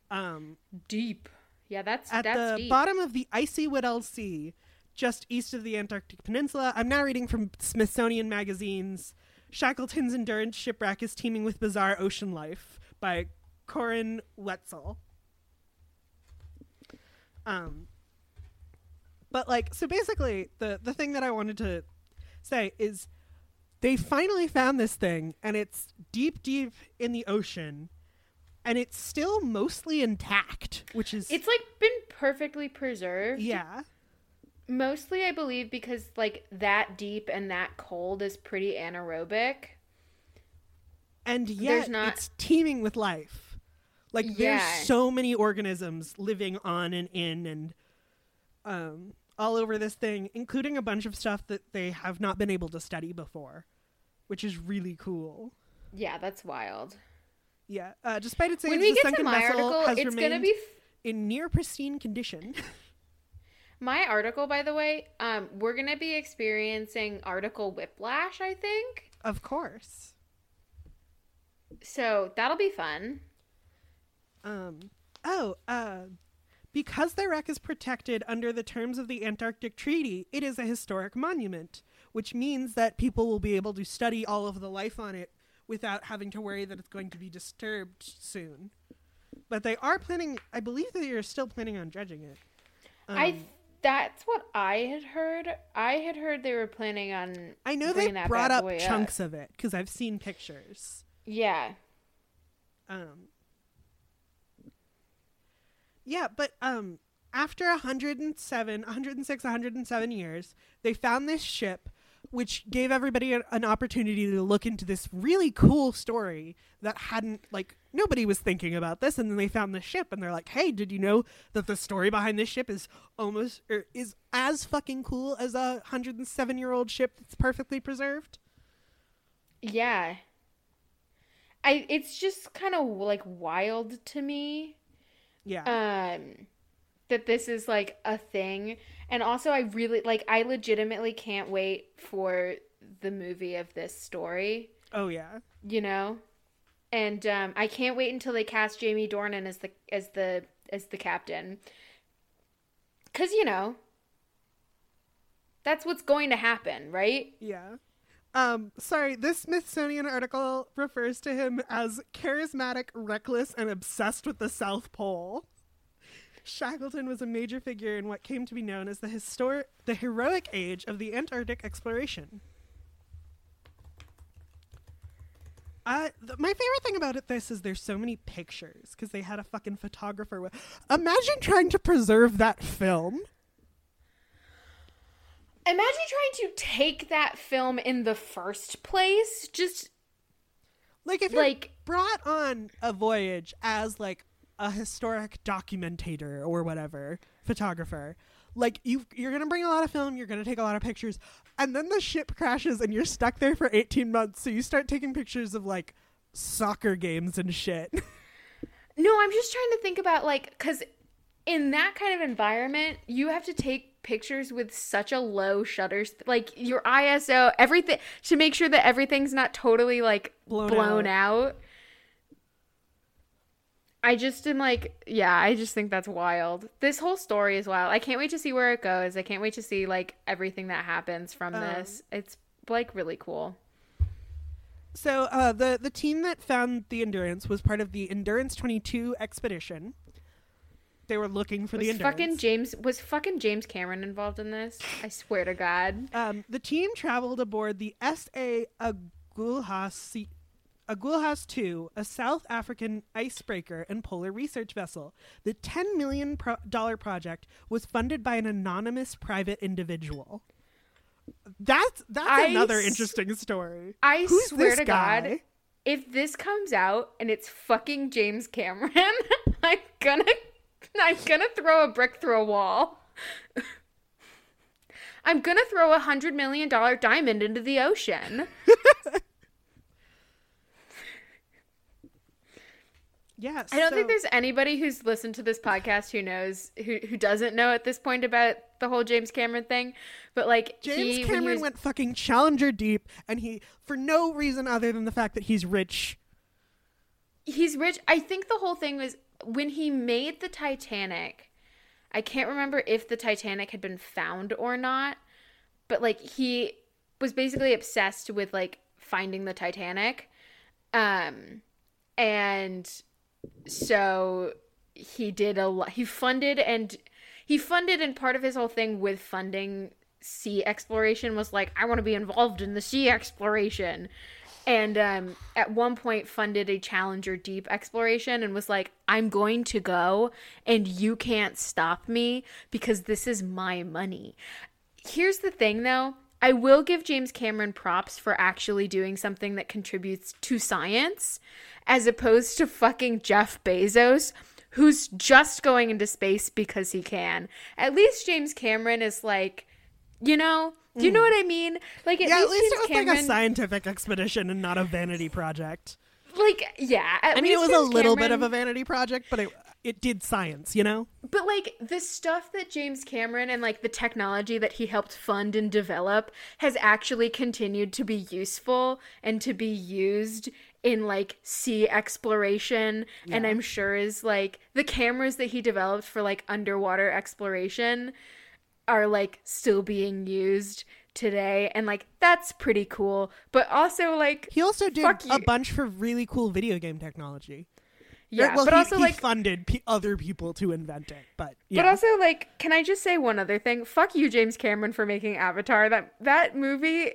Um, Deep. Yeah, that's at that's the deep. bottom of the icy Weddell Sea, just east of the Antarctic Peninsula. I'm now reading from Smithsonian magazines. Shackleton's endurance shipwreck is teeming with bizarre ocean life by Corryn Wetzel. Um, but like, so basically, the the thing that I wanted to say is, they finally found this thing, and it's deep, deep in the ocean, and it's still mostly intact, which is It's like been perfectly preserved. yeah. Mostly, I believe, because like that deep and that cold is pretty anaerobic. and yet not- it's teeming with life. Like Yeah. there's so many organisms living on and in and um all over this thing, including a bunch of stuff that they have not been able to study before, which is really cool. Yeah, that's wild. Yeah, uh, despite its age, the sunken my vessel article, has it's remained gonna be f- in near pristine condition. my article. By the way, um, we're gonna be experiencing article whiplash. I think of course. so. That'll be fun. Um, oh, uh, because the wreck is protected under the terms of the Antarctic Treaty, it is a historic monument, which means that people will be able to study all of the life on it without having to worry that it's going to be disturbed soon. But they are planning, I believe they are still planning on dredging it. Um, I th- that's what I had heard. I had heard they were planning on. I know they brought up chunks of it because I've seen pictures. Yeah. Um, yeah, but um, after 107, 106, 107 years, they found this ship, which gave everybody a, an opportunity to look into this really cool story that hadn't like nobody was thinking about this, and then they found the ship, and they're like, "Hey, did you know that the story behind this ship is almost or is as fucking cool as a 107 year old ship that's perfectly preserved?" Yeah. I it's just kind of like wild to me Yeah. um that this is like a thing and also I really like I legitimately can't wait for the movie of this story, oh yeah. you know? And um I can't wait until they cast Jamie Dornan as the as the as the captain. Cuz you know, that's what's going to happen, right? Yeah. Um, sorry, this Smithsonian article refers to him as charismatic, reckless, and obsessed with the South Pole. Shackleton was a major figure in what came to be known as the historic, the heroic age of the Antarctic exploration. Uh, th- my favorite thing about it, this is there's so many pictures because they had a fucking photographer. With- Imagine trying to preserve that film. Imagine trying to take that film in the first place. Just Like if you're like brought on a voyage as like a historic documentator or whatever photographer like you you're gonna bring a lot of film you're gonna take a lot of pictures and then the ship crashes and you're stuck there for 18 months so you start taking pictures of like soccer games and shit No, I'm just trying to think about like cuz in that kind of environment, you have to take pictures with such a low shutter sp- like your ISO, everything to make sure that everything's not totally like Blown blown, out. I just am like, yeah, I just think that's wild. This whole story is wild. I can't wait to see where it goes. I can't wait to see like everything that happens from Um, this. It's like really cool. so uh, the the team that found the endurance was part of the endurance 22 expedition they were looking for Was the endurance fucking James was fucking James Cameron involved in this? I swear to God. Um, the team traveled aboard the S.A. Agulhas, Agulhas 2, a South African icebreaker and polar research vessel. The $10 million pro- dollar project was funded by an anonymous private individual. That's that's I another s- interesting story. I Who's swear to guy? God, if this comes out and it's fucking James Cameron, I'm gonna I'm gonna throw a brick through a wall. I'm gonna throw a hundred million dollar diamond into the ocean. Yes. I don't think there's anybody who's listened to this podcast who knows who who doesn't know at this point about the whole James Cameron thing. But like James he, when he Cameron was- went fucking Challenger deep, and he, for no reason other than the fact that he's rich, he's rich. I think the whole thing was when he made the Titanic. I can't remember if the Titanic had been found or not, but like he was basically obsessed with like finding the Titanic. Um and so he did a lot he funded and he funded and part of his whole thing with funding sea exploration was like I want to be involved in the sea exploration and um, at one point funded a challenger deep exploration and was like i'm going to go and you can't stop me because this is my money. Here's the thing though. I will give james cameron props for actually doing something that contributes to science as opposed to fucking jeff bezos who's just going into space because he can. At least james cameron is like you know do you know hmm. what i mean like at yeah, least, at least it was cameron like a scientific expedition and not a vanity project. like yeah at I mean, it was least a James little bit of a vanity project, but it it did science, you know. but like the stuff that james cameron and like the technology that he helped fund and develop has actually continued to be useful and to be used in like sea exploration and i'm sure is like the cameras that he developed for like underwater exploration are like still being used today and like that's pretty cool but also like He also did a bunch for really cool video game technology. Er, yeah, well, but he, also he like funded p- other people to invent it. But yeah. But also, like, can I just say one other thing? Fuck you, James Cameron, for making Avatar. That that movie,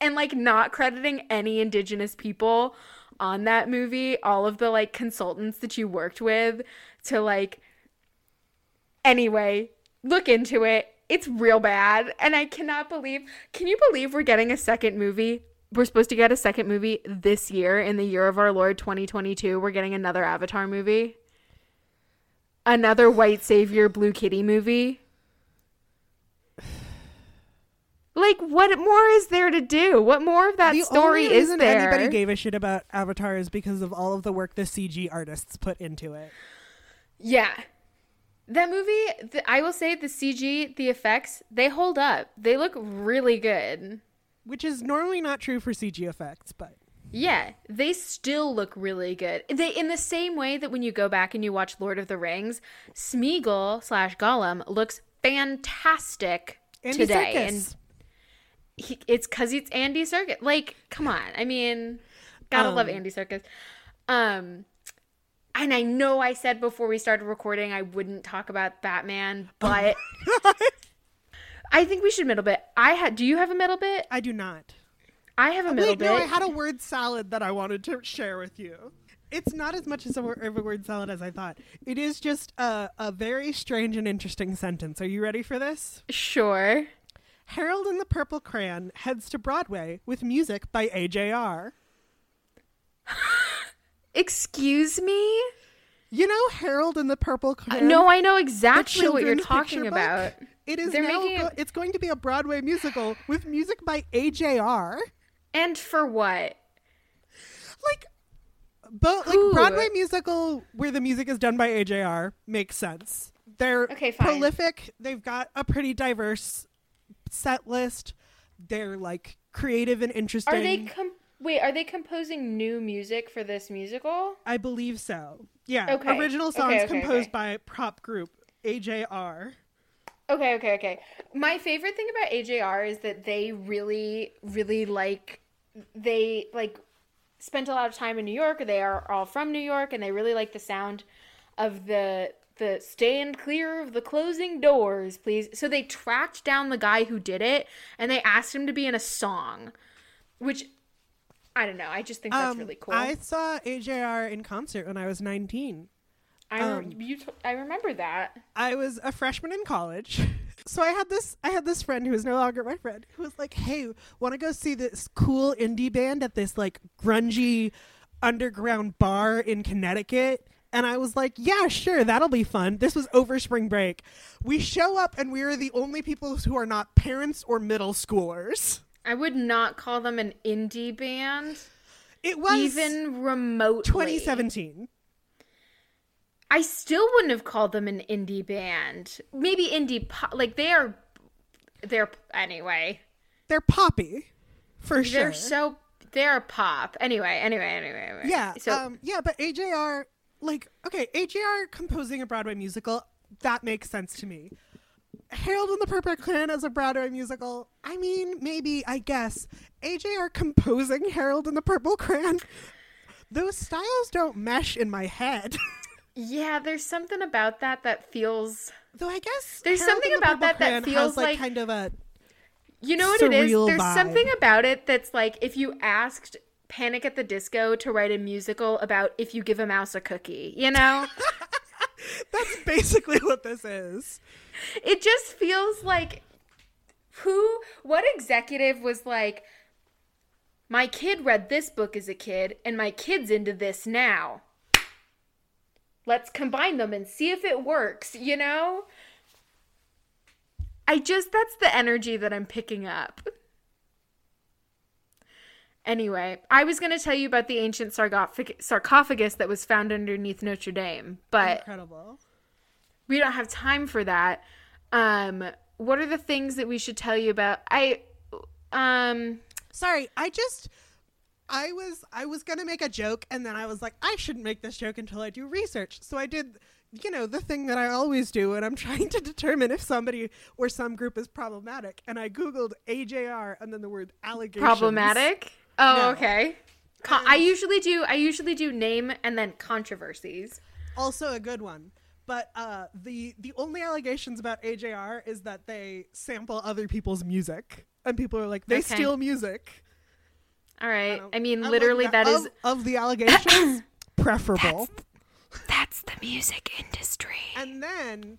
and like not crediting any Indigenous people on that movie. All of the like consultants that you worked with to like. Anyway, look into it. It's real bad, and I cannot believe. Can you believe we're getting a second movie? We're supposed to get a second movie this year in the year of our Lord 2022. We're getting another Avatar movie another white savior blue kitty movie like what more is there to do what more of that the story only is there anybody gave a shit about Avatar is because of all of the work the CG artists put into it. yeah that movie th- i will say the cg the effects they hold up they look really good Which is normally not true for CG effects, but yeah they still look really good they in the same way that when you go back and you watch lord of the rings smeagol slash gollum looks fantastic Andy today Serkis. and he, it's because it's Andy Serkis. Like, come on. I mean, gotta love Um, Andy Serkis. Um, and I know I said before we started recording I wouldn't talk about Batman, but I think we should middle bit. I had. Do you have a middle bit? I do not. I have a middle Wait, bit. no, I had a word salad that I wanted to share with you. It's not as much as a, of a word salad as I thought. It is just a, a very strange and interesting sentence. Are you ready for this? sure. Harold and the Purple Crayon heads to Broadway with music by AJR. Excuse me. You know Harold and the Purple Crayon? no, I know exactly what you're talking picture book? about. It is They're now making go- it- it's going to be a Broadway musical with music by AJR. And for what? Like but like Who? Broadway musical where the music is done by AJR makes sense. They're Okay, prolific. They've got a pretty diverse set list. They're like creative and interesting. Are they com- wait? Are they composing new music for this musical? I believe so. Yeah. Okay. Original songs okay, composed okay. by prop group AJR. Okay, okay, okay. My favorite thing about AJR is that they really, really like they like spent a lot of time in New York. They are all from New York, and they really like the sound of the the stand clear of the closing doors, please. So they tracked down the guy who did it, and they asked him to be in a song, which I don't know. I just think that's Um, really cool. I saw AJR in concert when I was 19. I um, you t- I remember that. I was a freshman in college. So I had this I had this friend who is no longer my friend who was like, "Hey, want to go see this cool indie band at this like grungy underground bar in Connecticut?" And I was like, "Yeah, sure, that'll be fun." This was over spring break. We show up and we are the only people who are not parents or middle schoolers. I would not call them an indie band, It was even remotely. 2017. I still wouldn't have called them an indie band. Maybe indie pop. Like they are, they're anyway. They're poppy, for sure. They're so they're pop. Anyway, anyway, anyway. anyway. Yeah. So um, yeah, but AJR, like, okay, AJR composing a Broadway musical, that makes sense to me. Harold and the Purple Crayon as a Broadway musical, I mean, maybe, I guess. AJR composing Harold and the Purple Crayon, those styles don't mesh in my head. yeah, there's something about that that feels. Though I guess There's Harold something the about that that feels like, like- kind of a You know what it is? There's vibe. something about it that's like if you asked Panic at the Disco to write a musical about if you give a mouse a cookie. You know. that's basically what this is. it just feels like who what executive was like my kid read this book as a kid and my kid's into this now. Let's combine them and see if it works you know? I just that's the energy that i'm picking up anyway i was going to tell you about the ancient sarcophag- sarcophagus that was found underneath notre dame but Incredible. we don't have time for that. Um, what are the things that we should tell you about? I, um, Sorry, I just I was I was gonna make a joke and then I was like, I shouldn't make this joke until I do research. So I did you know, the thing that I always do when I'm trying to determine if somebody or some group is problematic. And I Googled AJR and then the word allegations. problematic. Oh, No. okay. Con- I usually do. I usually do name and then controversies. Also a good one. But uh, the the only allegations about AJR is that they sample other people's music, and people are like, they Okay. steal music. All right. Um, I mean, I'm literally, that is of, of the allegations preferable. that's the music industry. And then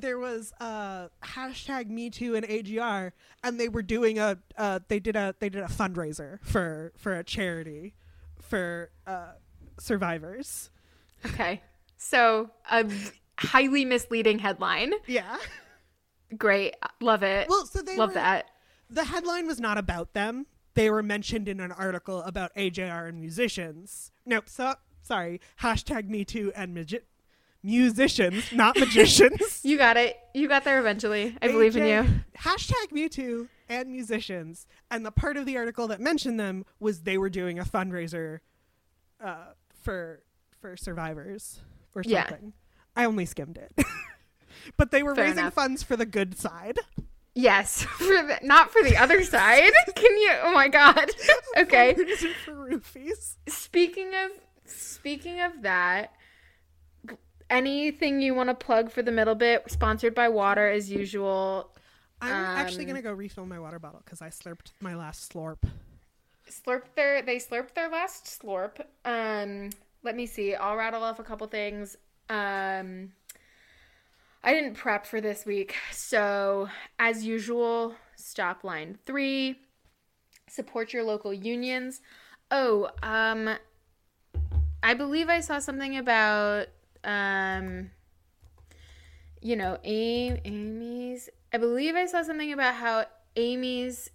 there was uh, hashtag Me Too and AJR, and they were doing a uh, they did a they did a fundraiser for for a charity for uh, survivors. Okay. So a highly misleading headline. Yeah. Great. Love it. Well, so they Love were- that. The headline was not about them. They were mentioned in an article about AJR and musicians. Nope. So sorry. Hashtag Me Too and magi- musicians, not magicians. You got it. You got there eventually. I believe in you. Hashtag Me Too and musicians. And the part of the article that mentioned them was they were doing a fundraiser uh, for for survivors or Yeah. something. I only skimmed it. but they were Fair raising enough. funds for the good side. Yes, for the, not for the other side. Can you? Oh my god. Okay. For roofies. Speaking of speaking of that, anything you want to plug for the middle bit? Sponsored by water as usual. I'm actually Um, going to go refill my water bottle because I slurped my last slurp. Slurp their they slurped their last slurp. Um, let me see. I'll rattle off a couple things. Um, I didn't prep for this week, so as usual, stop line three. Support your local unions. Oh, um, I believe I saw something about um, you know, Am- Amy's. I believe I saw something about how Amy's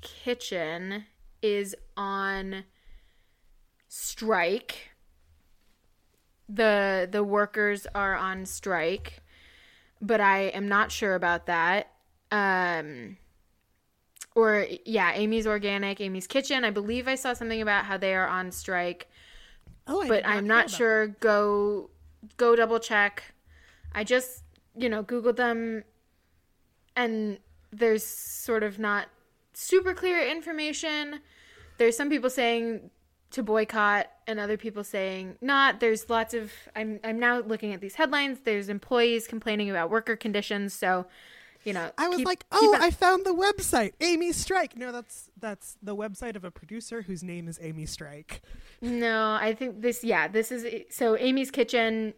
kitchen is on strike. The the workers are on strike, but I am not sure about that. Um or yeah, Amy's Organic, Amy's Kitchen. I believe I saw something about how they are on strike, Oh, I but I'm not sure. Go go double check. I just, you know, googled them and there's sort of not super clear information. There's some people saying to boycott and other people saying not. There's lots of I'm I'm now looking at these headlines. There's employees complaining about worker conditions, so you know, I was keep- like, "Oh, I found the website, Amy Strike." No, that's that's the website of a producer whose name is Amy Strike. No, I think this, yeah, this is so Amy's Kitchen.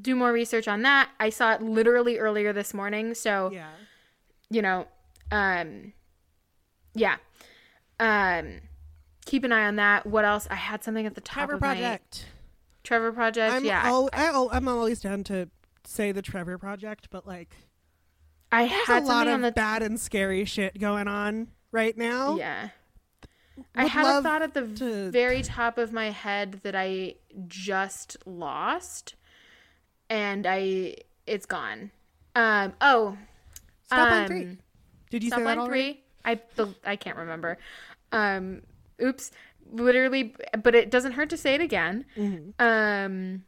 Do more research on that. I saw it literally earlier this morning. So, Yeah. you know, um, yeah. Um, keep an eye on that. What else? I had something at the top Trevor of my Project. Trevor Project. I'm yeah. al- I, I'm always down to say the Trevor Project, but like, I there's had a lot of the bad and scary shit going on right now. Yeah. I had a thought at the to- very top of my head that I just lost and I it's gone. Um oh. Stop um, on three. Did you Stop say already? 3. I I can't remember. Um oops. Literally but it doesn't hurt to say it again. Mhm. Um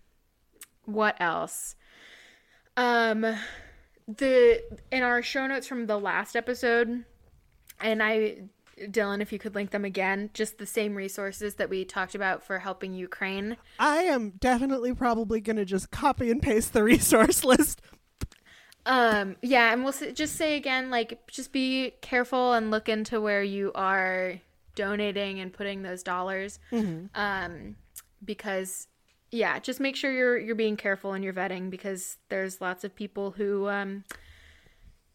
what else? Um the in our show notes from the last episode and I Dylan if you could link them again just the same resources that we talked about for helping Ukraine. I am definitely probably going to just copy and paste the resource list. Um yeah, and we'll just say again like just be careful and look into where you are donating and putting those dollars. Um because yeah, just make sure you're you're being careful and you're vetting because there's lots of people who um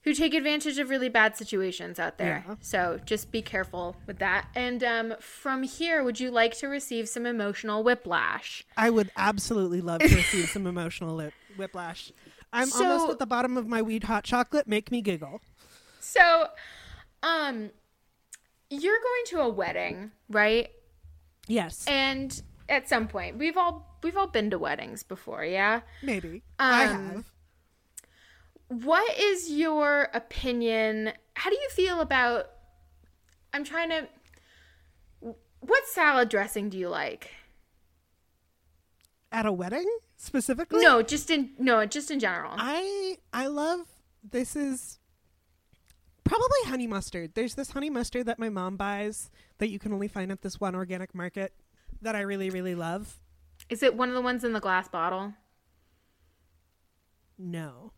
who take advantage of really bad situations out there. Yeah. So just be careful with that. And um from here, would you like to receive some emotional whiplash? I would absolutely love to receive some emotional lip- whiplash. I'm So- almost at the bottom of my weed hot chocolate. Make me giggle. So um you're going to a wedding, right? Yes, And at some point, we've all we've all been to weddings before, yeah? maybe I um, have. What is your opinion? How do you feel about I'm trying to what salad dressing do you like? At a wedding specifically. No, just in no, just in general. I I love this is Probably honey mustard. There's this honey mustard that my mom buys that you can only find at this one organic market that I really, really love. Is it one of the ones in the glass bottle? No.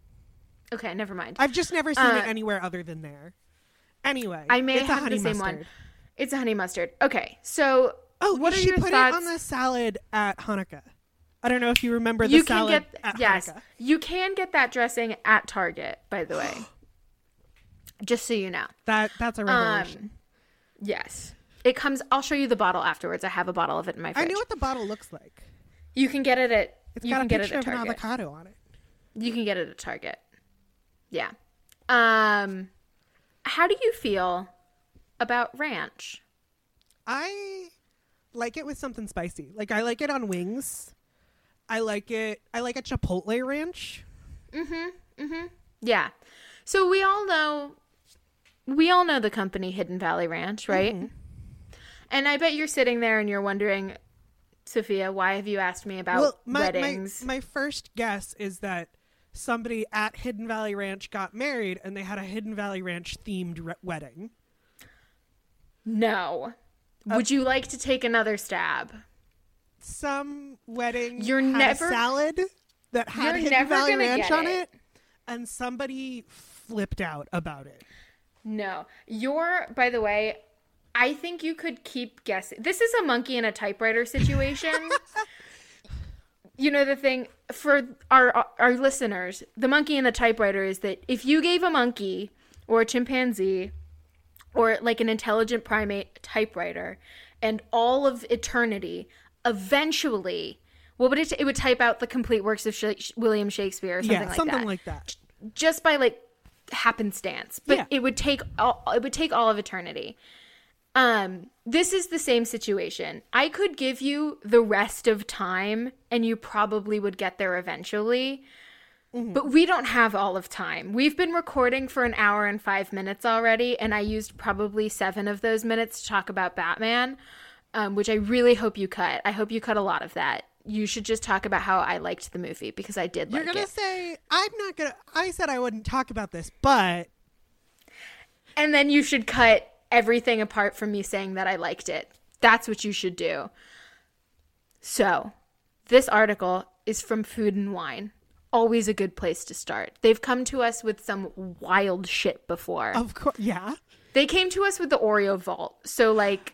Okay, never mind. I've just never seen Uh, it anywhere other than there. Anyway, I may have honey the same mustard. one. It's a honey mustard. Okay, so Oh, what she put thoughts? it on the salad at Hanukkah. I don't know if you remember the you can salad get at yes, Hanukkah. you can get that dressing at Target. By the way, just so you know. That that's a revelation. Um, yes, it comes. I'll show you the bottle afterwards. I have a bottle of it in my Fridge. I know what the bottle looks like. You can get it at. It's you got can a get it picture at of an Target. avocado on it. You can get it at Target. Yeah. Um, how do you feel about ranch? I like it with something spicy. Like I like it on wings. I like it. I like a chipotle ranch. Mhm. Mhm. Yeah. So we all know we all know the company Hidden Valley Ranch, right? Mm-hmm. And I bet you're sitting there and you're wondering, Sophia, why have you asked me about well, my, my weddings? my first guess is that somebody at Hidden Valley Ranch got married and they had a Hidden Valley Ranch themed re- wedding. no. Uh, Would you like to take another stab? Some wedding You're never- salad that had Hidden Valley Ranch on it. it, and somebody flipped out about it. No. You're, by the way, I think you could keep guessing. This is a monkey in a typewriter situation. you know the thing for our our listeners, the monkey in the typewriter is that if you gave a monkey or a chimpanzee or like an intelligent primate typewriter and all of eternity, eventually, what would it? It would type out the complete works of Sh- William Shakespeare or something yeah, like something that like that. just by like happenstance but Yeah. it would take all it would take all of eternity um this is the same situation i could give you the rest of time and you probably would get there eventually but we don't have all of time we've been recording for an hour and five minutes already and i used probably seven of those minutes to talk about batman um, which i really hope you cut i hope you cut a lot of that you should just talk about how i liked the movie because i did like it. You're like gonna it say I'm not gonna. I said I wouldn't talk about this, but And then you should cut everything apart from me saying that I liked it. That's what you should do. So, this article is from Food and Wine. Always a good place to start. They've come to us with some wild shit before. of course, yeah. They came to us with the Oreo Vault. So, like,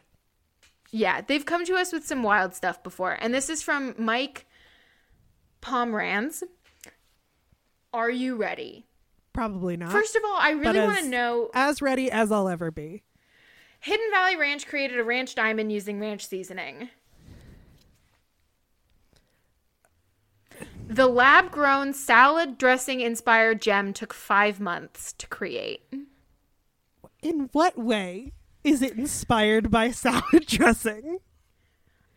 yeah, they've come to us with some wild stuff before. And this is from Mike Pomeranz. Are you ready? Probably not. First of all, I really want to know as ready as I'll ever be. Hidden Valley Ranch created a ranch diamond using ranch seasoning. The lab grown salad dressing inspired gem took five months to create. In what way is it inspired by salad dressing?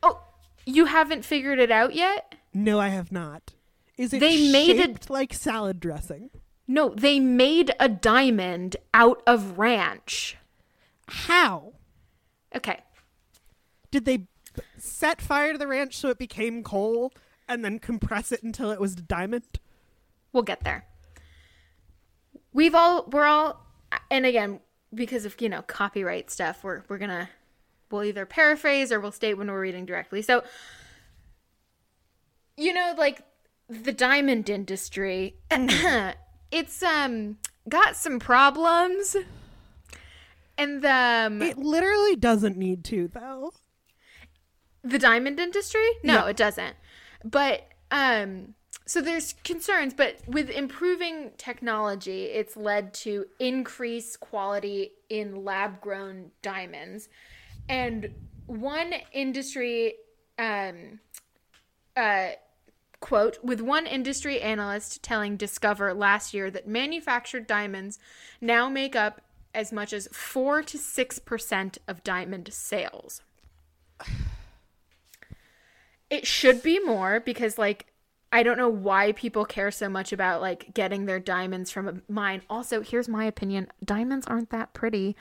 Oh, you haven't figured it out yet? No, I have not. Is it They made it- shaped like salad dressing? No, they made a diamond out of ranch. How Okay. did they set fire to the ranch so it became coal and then compress it until it was a diamond? We'll get there. We've all we're all and again, because of, you know, copyright stuff, we're we're gonna we'll either paraphrase or we'll state when we're reading directly. So you know, like the diamond industry, it's um got some problems. And the It literally doesn't need to, though. the diamond industry? No it doesn't. But um so there's concerns but with improving technology it's led to increased quality in lab grown diamonds. And one industry um uh quote with one industry analyst telling discover last year that manufactured diamonds now make up as much as 4 to 6% of diamond sales it should be more because like I don't know why people care so much about like getting their diamonds from a mine. Also, here's my opinion: diamonds aren't that pretty.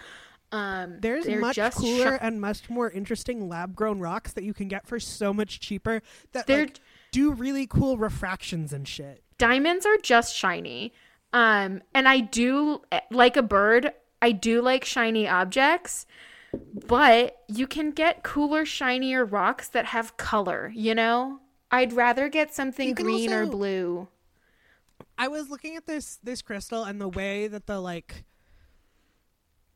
Um, There's much just cooler sh- and much more interesting lab grown rocks that you can get for so much cheaper that They're- like, do really cool refractions and shit. diamonds are just shiny. Um, and I do like a bird. I do like shiny objects, but you can get cooler, shinier rocks that have color, you know? I'd rather get something green or blue. I was looking at this this crystal and the way that the like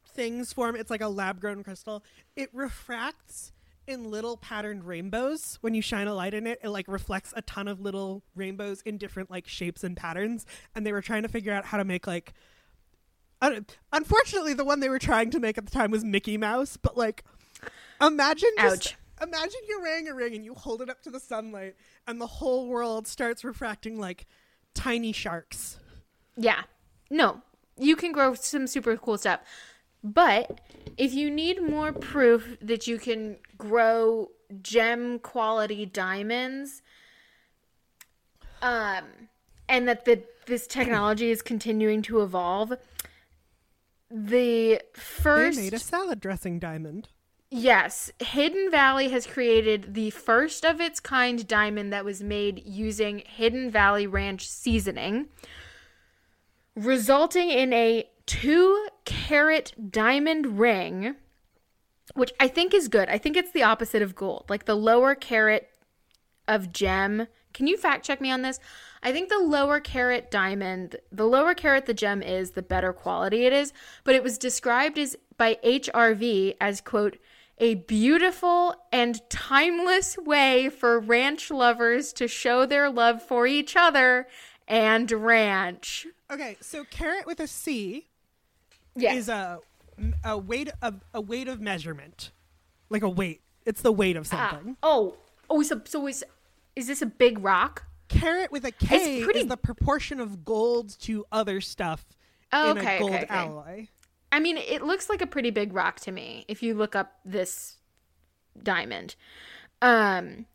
things form. It's like a lab grown crystal. It refracts in little patterned rainbows when you shine a light in it. It like reflects a ton of little rainbows in different like shapes and patterns. And they were trying to figure out how to make like. Unfortunately, the one they were trying to make at the time was Mickey Mouse, but like, imagine just Ouch. imagine you're wearing a ring and you hold it up to the sunlight, and the whole world starts refracting like tiny sharks. Yeah. No, you can grow some super cool stuff. But if you need more proof that you can grow gem quality diamonds, um, and that the this technology is continuing to evolve, the first They made a salad dressing diamond. Yes, Hidden Valley has created the first of its kind diamond that was made using Hidden Valley Ranch seasoning, resulting in a two carat diamond ring, which I think is good. I think it's the opposite of gold. Like the lower carat of gem. Can you fact check me on this? I think the lower carat diamond, the lower carat the gem is, the better quality it is. But it was described as by HRV as quote a beautiful and timeless way for ranch lovers to show their love for each other and ranch. Okay, so carrot with a C Yes. is a a weight of a weight of measurement, like a weight. It's the weight of Ah, something. oh, oh, so, so is is this a big rock? Carrot with a K pretty- is the proportion of gold to other stuff Oh, in okay, a gold okay, okay. alloy. I mean, it looks like a pretty big rock to me if you look up this diamond. Um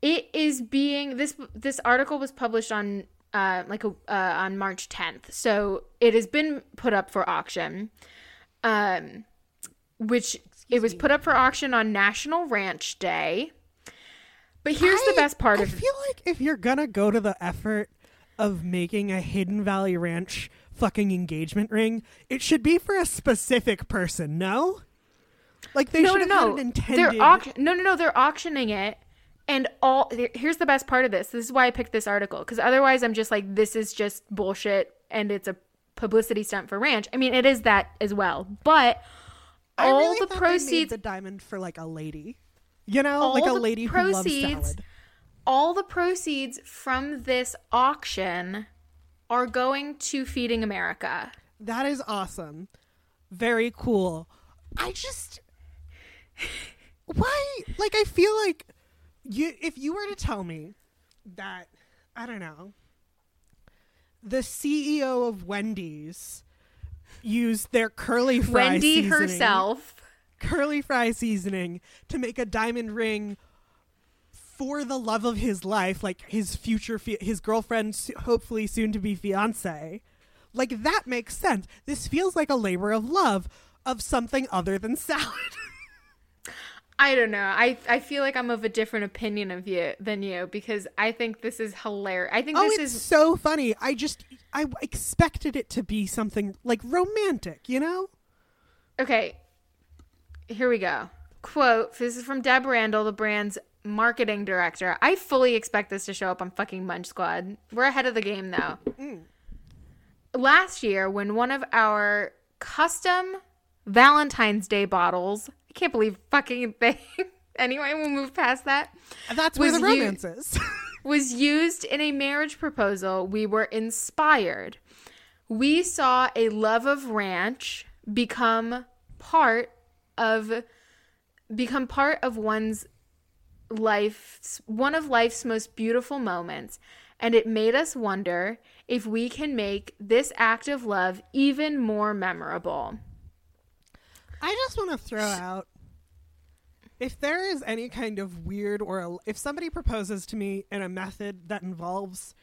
it is being this this article was published on uh like a, uh, on March 10th. So it has been put up for auction. Um which it was me. put up for auction on National Ranch Day. But here's the best part I of I feel like if you're gonna go to the effort of making a Hidden Valley Ranch fucking engagement ring, it should be for a specific person. No, like they no, should no, have no. had intended. They're auc- no, no, no. They're auctioning it, and all. Here's the best part of this. This is why I picked this article because otherwise, I'm just like, this is just bullshit, and it's a publicity stunt for Ranch. I mean, it is that as well, but I all really the thought they made proceeds, the diamond for like a lady, you know, All like a lady who proceeds- loves salad. all the proceeds from this auction are going to Feeding America. That is awesome. Very cool. I just why like I feel like you if you were to tell me that I don't know the CEO of Wendy's used their curly fry Wendy seasoning- herself. Curly fry seasoning to make a diamond ring for the love of his life, like his future, fi- his girlfriend's hopefully soon to be fiance. Like that makes sense. This feels like a labor of love of something other than salad. I don't know. I I feel like I'm of a different opinion of you than you because I think this is hilarious. I think oh, this it's is so funny. I just I expected it to be something like romantic, you know? okay. Here we go. Quote: This is from Deb Randall, the brand's marketing director. I fully expect this to show up on fucking Munch Squad. We're ahead of the game though. Mm. Last year, when one of our custom Valentine's Day bottles, I can't believe fucking thing. anyway, we'll move past that. That's where the romance is. was used in a marriage proposal, we were inspired. We saw a love of ranch become part of become part of one's life's one of life's most beautiful moments and it made us wonder if we can make this act of love even more memorable. I just want to throw out if there is any kind of weird or a, if somebody proposes to me in a method that involves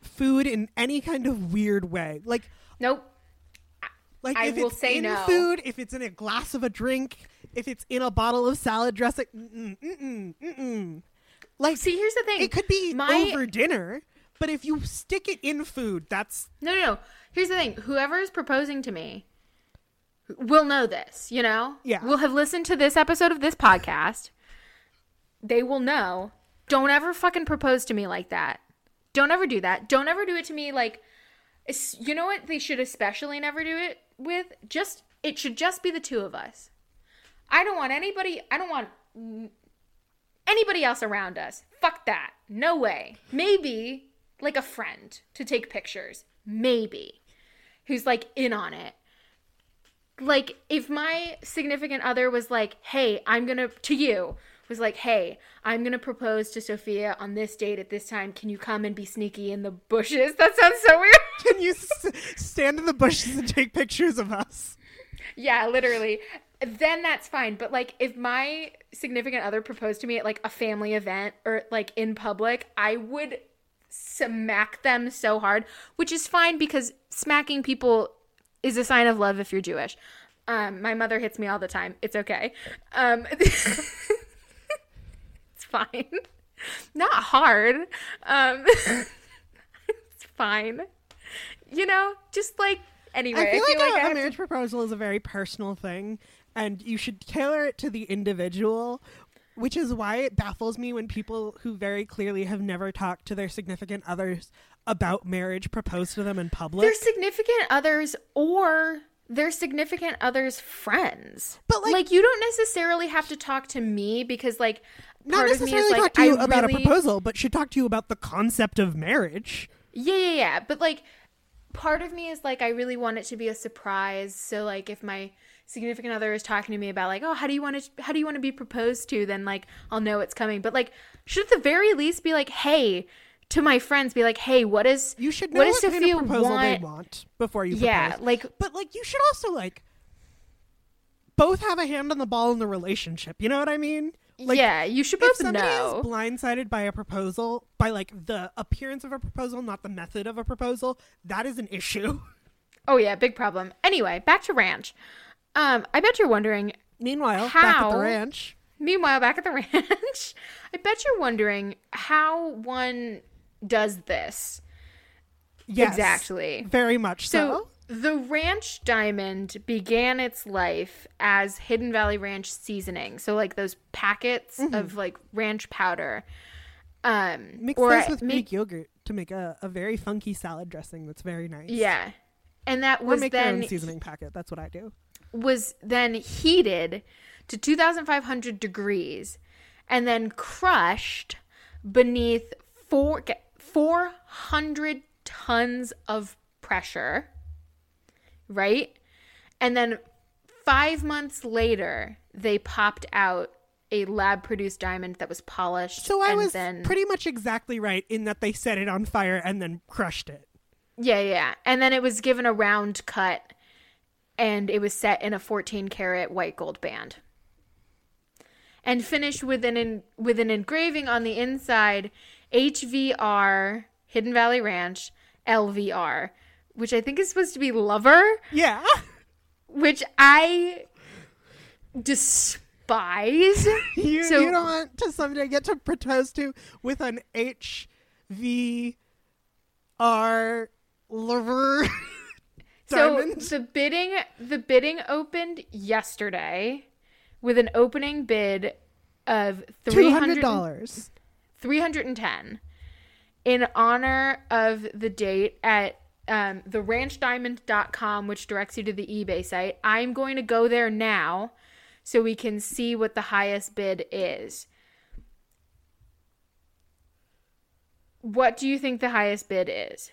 food in any kind of weird way, like Nope. Like I if will it's say in no. food, if it's in a glass of a drink, if it's in a bottle of salad dressing, mm-mm, mm-mm, mm-mm. like See, here's the thing. it could be My- over dinner, but if you stick it in food, that's No, no, no. Here's the thing. Whoever is proposing to me, will know this, you know? Yeah. Will have listened to this episode of this podcast. They will know. Don't ever fucking propose to me like that. Don't ever do that. Don't ever do it to me like you know what they should especially never do it with? Just it should just be the two of us. I don't want anybody I don't want anybody else around us. Fuck that. No way. Maybe like a friend to take pictures. Maybe. Who's like in on it like if my significant other was like hey i'm gonna to you was like hey i'm gonna propose to sophia on this date at this time can you come and be sneaky in the bushes that sounds so weird Can you s- stand in the bushes and take pictures of us? yeah literally then that's fine but like if my significant other proposed to me at like a family event or like in public i would smack them so hard which is fine because smacking people is a sign of love if you're Jewish. Um, my mother hits me all the time. It's okay. Um, it's fine. Not hard. Um, it's fine. You know, just like anyway. I feel like, I a, a have to- marriage proposal is a very personal thing, and you should tailor it to the individual. Which is why it baffles me when people who very clearly have never talked to their significant others about marriage propose to them in public. their significant others or their significant others' friends. But, like- you don't necessarily have to talk to me because like Not part of me necessarily is like talk to you I about really, a proposal, but should talk to you about the concept of marriage. Yeah, yeah, yeah. But like part of me is like I really want it to be a surprise. So like if my significant other is talking to me about like, "Oh, how do you want to how do you want to be proposed to?" then like I'll know it's coming. But like should at the very least be like, "Hey, to my friends be like, "Hey, what is You should know what kind of proposal want?" they want before you Yeah, propose. like But like you should also like both have a hand on the ball in the relationship. You know what I mean? Like yeah, you should both if somebody know. is blindsided by a proposal, by like the appearance of a proposal, not the method of a proposal, that is an issue. Oh yeah, big problem. Anyway, back to ranch. Um, I bet you're wondering. Meanwhile, back at the ranch, Meanwhile, back at the ranch, I bet you're wondering how one does this yes, exactly. very much so. So the ranch diamond began its life as Hidden Valley Ranch seasoning. So like those packets of like ranch powder. Um, Mix or those with make- Greek yogurt to make a, a very funky salad dressing that's very nice. yeah, and that or was make your then own seasoning packet. That's what I do. was then heated to 2500 degrees and then crushed beneath four, 400 tons of pressure right and then 5 months later they popped out a lab produced diamond that was polished So I was then pretty much exactly right in that they set it on fire and then crushed it. Yeah, yeah. And then it was given a round cut and it was set in a 14 karat white gold band. And finished with an en- with an engraving on the inside HVR Hidden Valley Ranch LVR, which I think is supposed to be lover, Yeah. which I despise. You, So- you don't want to someday get to propose to with an H V R lover So the bidding the bidding opened yesterday with an opening bid of 300 hundred dollars. 310 in honor of the date at um, theranchdiamond.com which directs you to the ebay site i'm going to go there now so we can see what the highest bid is what do you think the highest bid is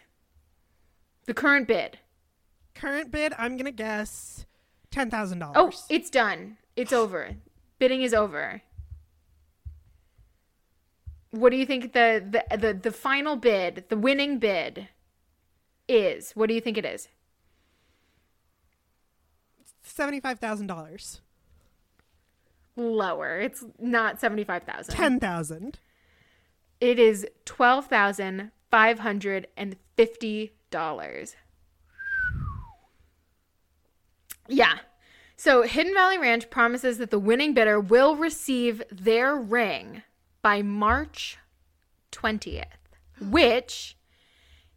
the current bid Current bid, I'm gonna guess $10,000. Oh, it's done. It's over. Bidding is over. What do you think the, the the the final bid, the winning bid is? What do you think it is? Seventy five thousand dollars. Lower. It's not 75,000. Ten thousand. It is $12,550. Yeah. So Hidden Valley Ranch promises that the winning bidder will receive their ring by March 20th, which,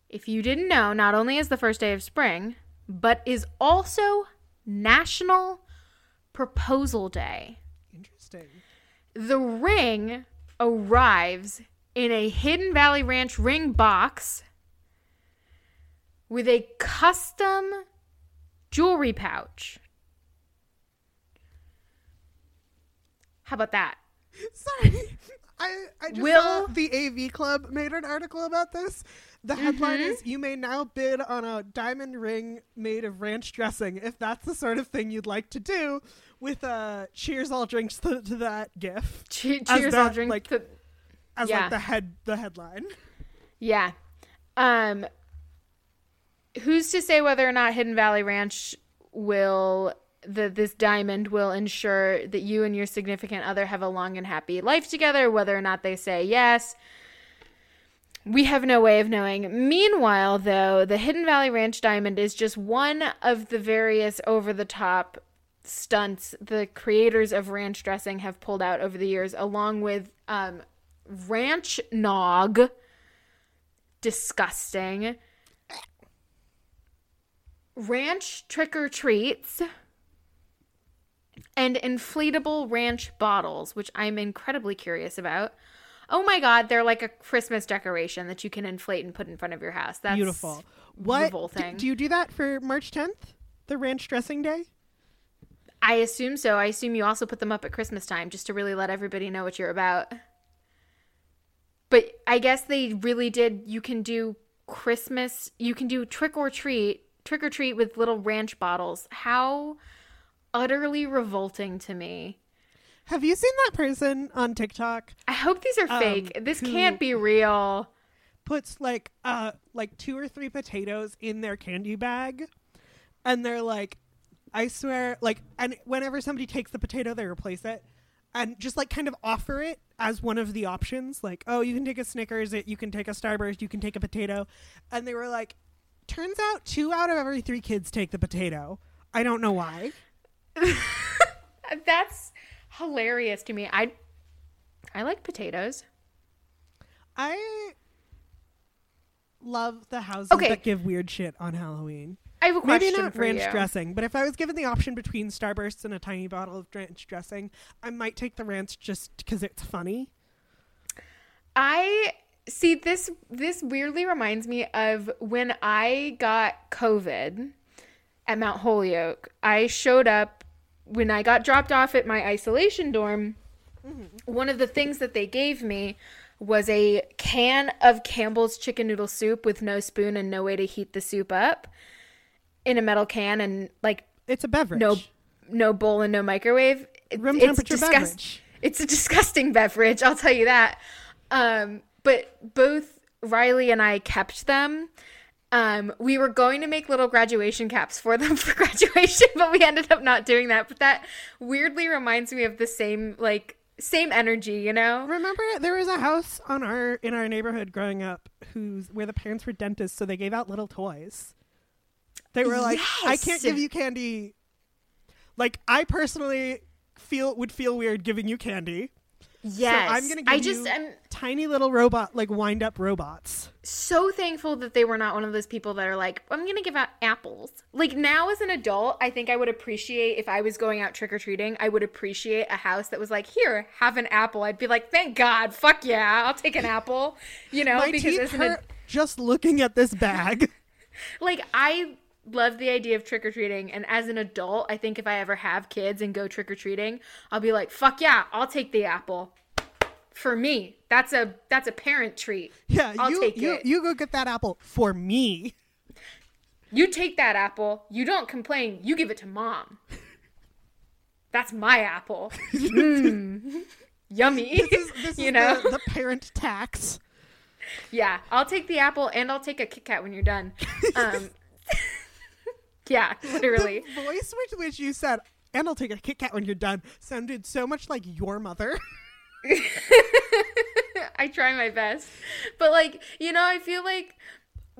if you didn't know, not only is the first day of spring, but is also National Proposal Day. Interesting. The ring arrives in a Hidden Valley Ranch ring box with a custom jewelry pouch. How about that? Sorry. I, I just Will- saw the AV Club made an article about this. The headline Mm-hmm. is You may now bid on a diamond ring made of ranch dressing if that's the sort of thing you'd like to do with uh cheers all drinks to, to that gif Che- cheers, that, drink. like- the- as Yeah. like the head the headline. yeah. Um. Who's to say whether or not Hidden Valley Ranch will the this diamond will ensure that you and your significant other have a long and happy life together? Whether or not they say yes. We have no way of knowing. Meanwhile, though, the Hidden Valley Ranch diamond is just one of the various over the top stunts the creators of ranch dressing have pulled out over the years, along with um, ranch nog, disgusting, ranch trick or treats, and inflatable ranch bottles, which I'm incredibly curious about. Oh my god, they're like a Christmas decoration that you can inflate and put in front of your house. That's Beautiful. What do, do you do that for March 10th? The ranch dressing day? I assume so. I assume you also put them up at Christmas time just to really let everybody know what you're about. But I guess they really did. You can do Christmas, you can do trick or treat, trick or treat with little ranch bottles. How utterly revolting to me. Have you seen that person on TikTok I hope these are Um, fake. This can't be real. puts like uh like two or three potatoes in their candy bag and they're like I swear like and whenever somebody takes the potato they replace it and just like kind of offer it as one of the options like oh you can take a Snickers you can take a Starburst you can take a potato and they were like turns out two out of every three kids take the potato I don't know why That's hilarious to me. I I like potatoes. I love the houses Okay. that give weird shit on Halloween I have a question Maybe not for ranch you. dressing, but if I was given the option between Starbursts and a tiny bottle of ranch dressing, I might take the ranch just because it's funny. I see this this weirdly reminds me of when I got COVID at Mount Holyoke. I showed up when I got dropped off at my isolation dorm. One of the things that they gave me was a can of Campbell's chicken noodle soup with no spoon and no way to heat the soup up in a metal can and like It's a beverage. no no bowl and no microwave. It- room it's temperature disgust- beverage. It's a disgusting beverage, I'll tell you that. Um, but both Riley and I kept them. Um, we were going to make little graduation caps for them for graduation, but we ended up not doing that. But that weirdly reminds me of the same like same energy, you know? Remember, there was a house on our in our neighborhood growing up who's where the parents were dentists, so they gave out little toys. They were like, "I can't give you candy." Like, I personally feel would feel weird giving you candy. Yes. So I'm gonna give I just you am tiny little robot, like wind up robots. so thankful that they were not one of those people that are like, I'm gonna give out apples. Like now as an adult, I think I would appreciate if I was going out trick or treating, I would appreciate a house that was like, here, have an apple. I'd be like, thank God, fuck yeah, I'll take an apple. You know, My because teeth hurt just looking at this bag. like I love the idea of trick or treating, and as an adult, I think if I ever have kids and go trick or treating, I'll be like, fuck yeah, I'll take the apple. For me, that's a that's a parent treat. Yeah, I'll you take you it. you go get that apple for me. You take that apple, you don't complain, you give it to mom. That's my apple. Mm. Yummy. This is, this you know? the, the parent tax. yeah, I'll take the apple and I'll take a Kit Kat when you're done. Um, yeah, literally. The voice with which you said, "And I'll take a Kit Kat when you're done," sounded so much like your mother. I try my best. But like, you know, I feel like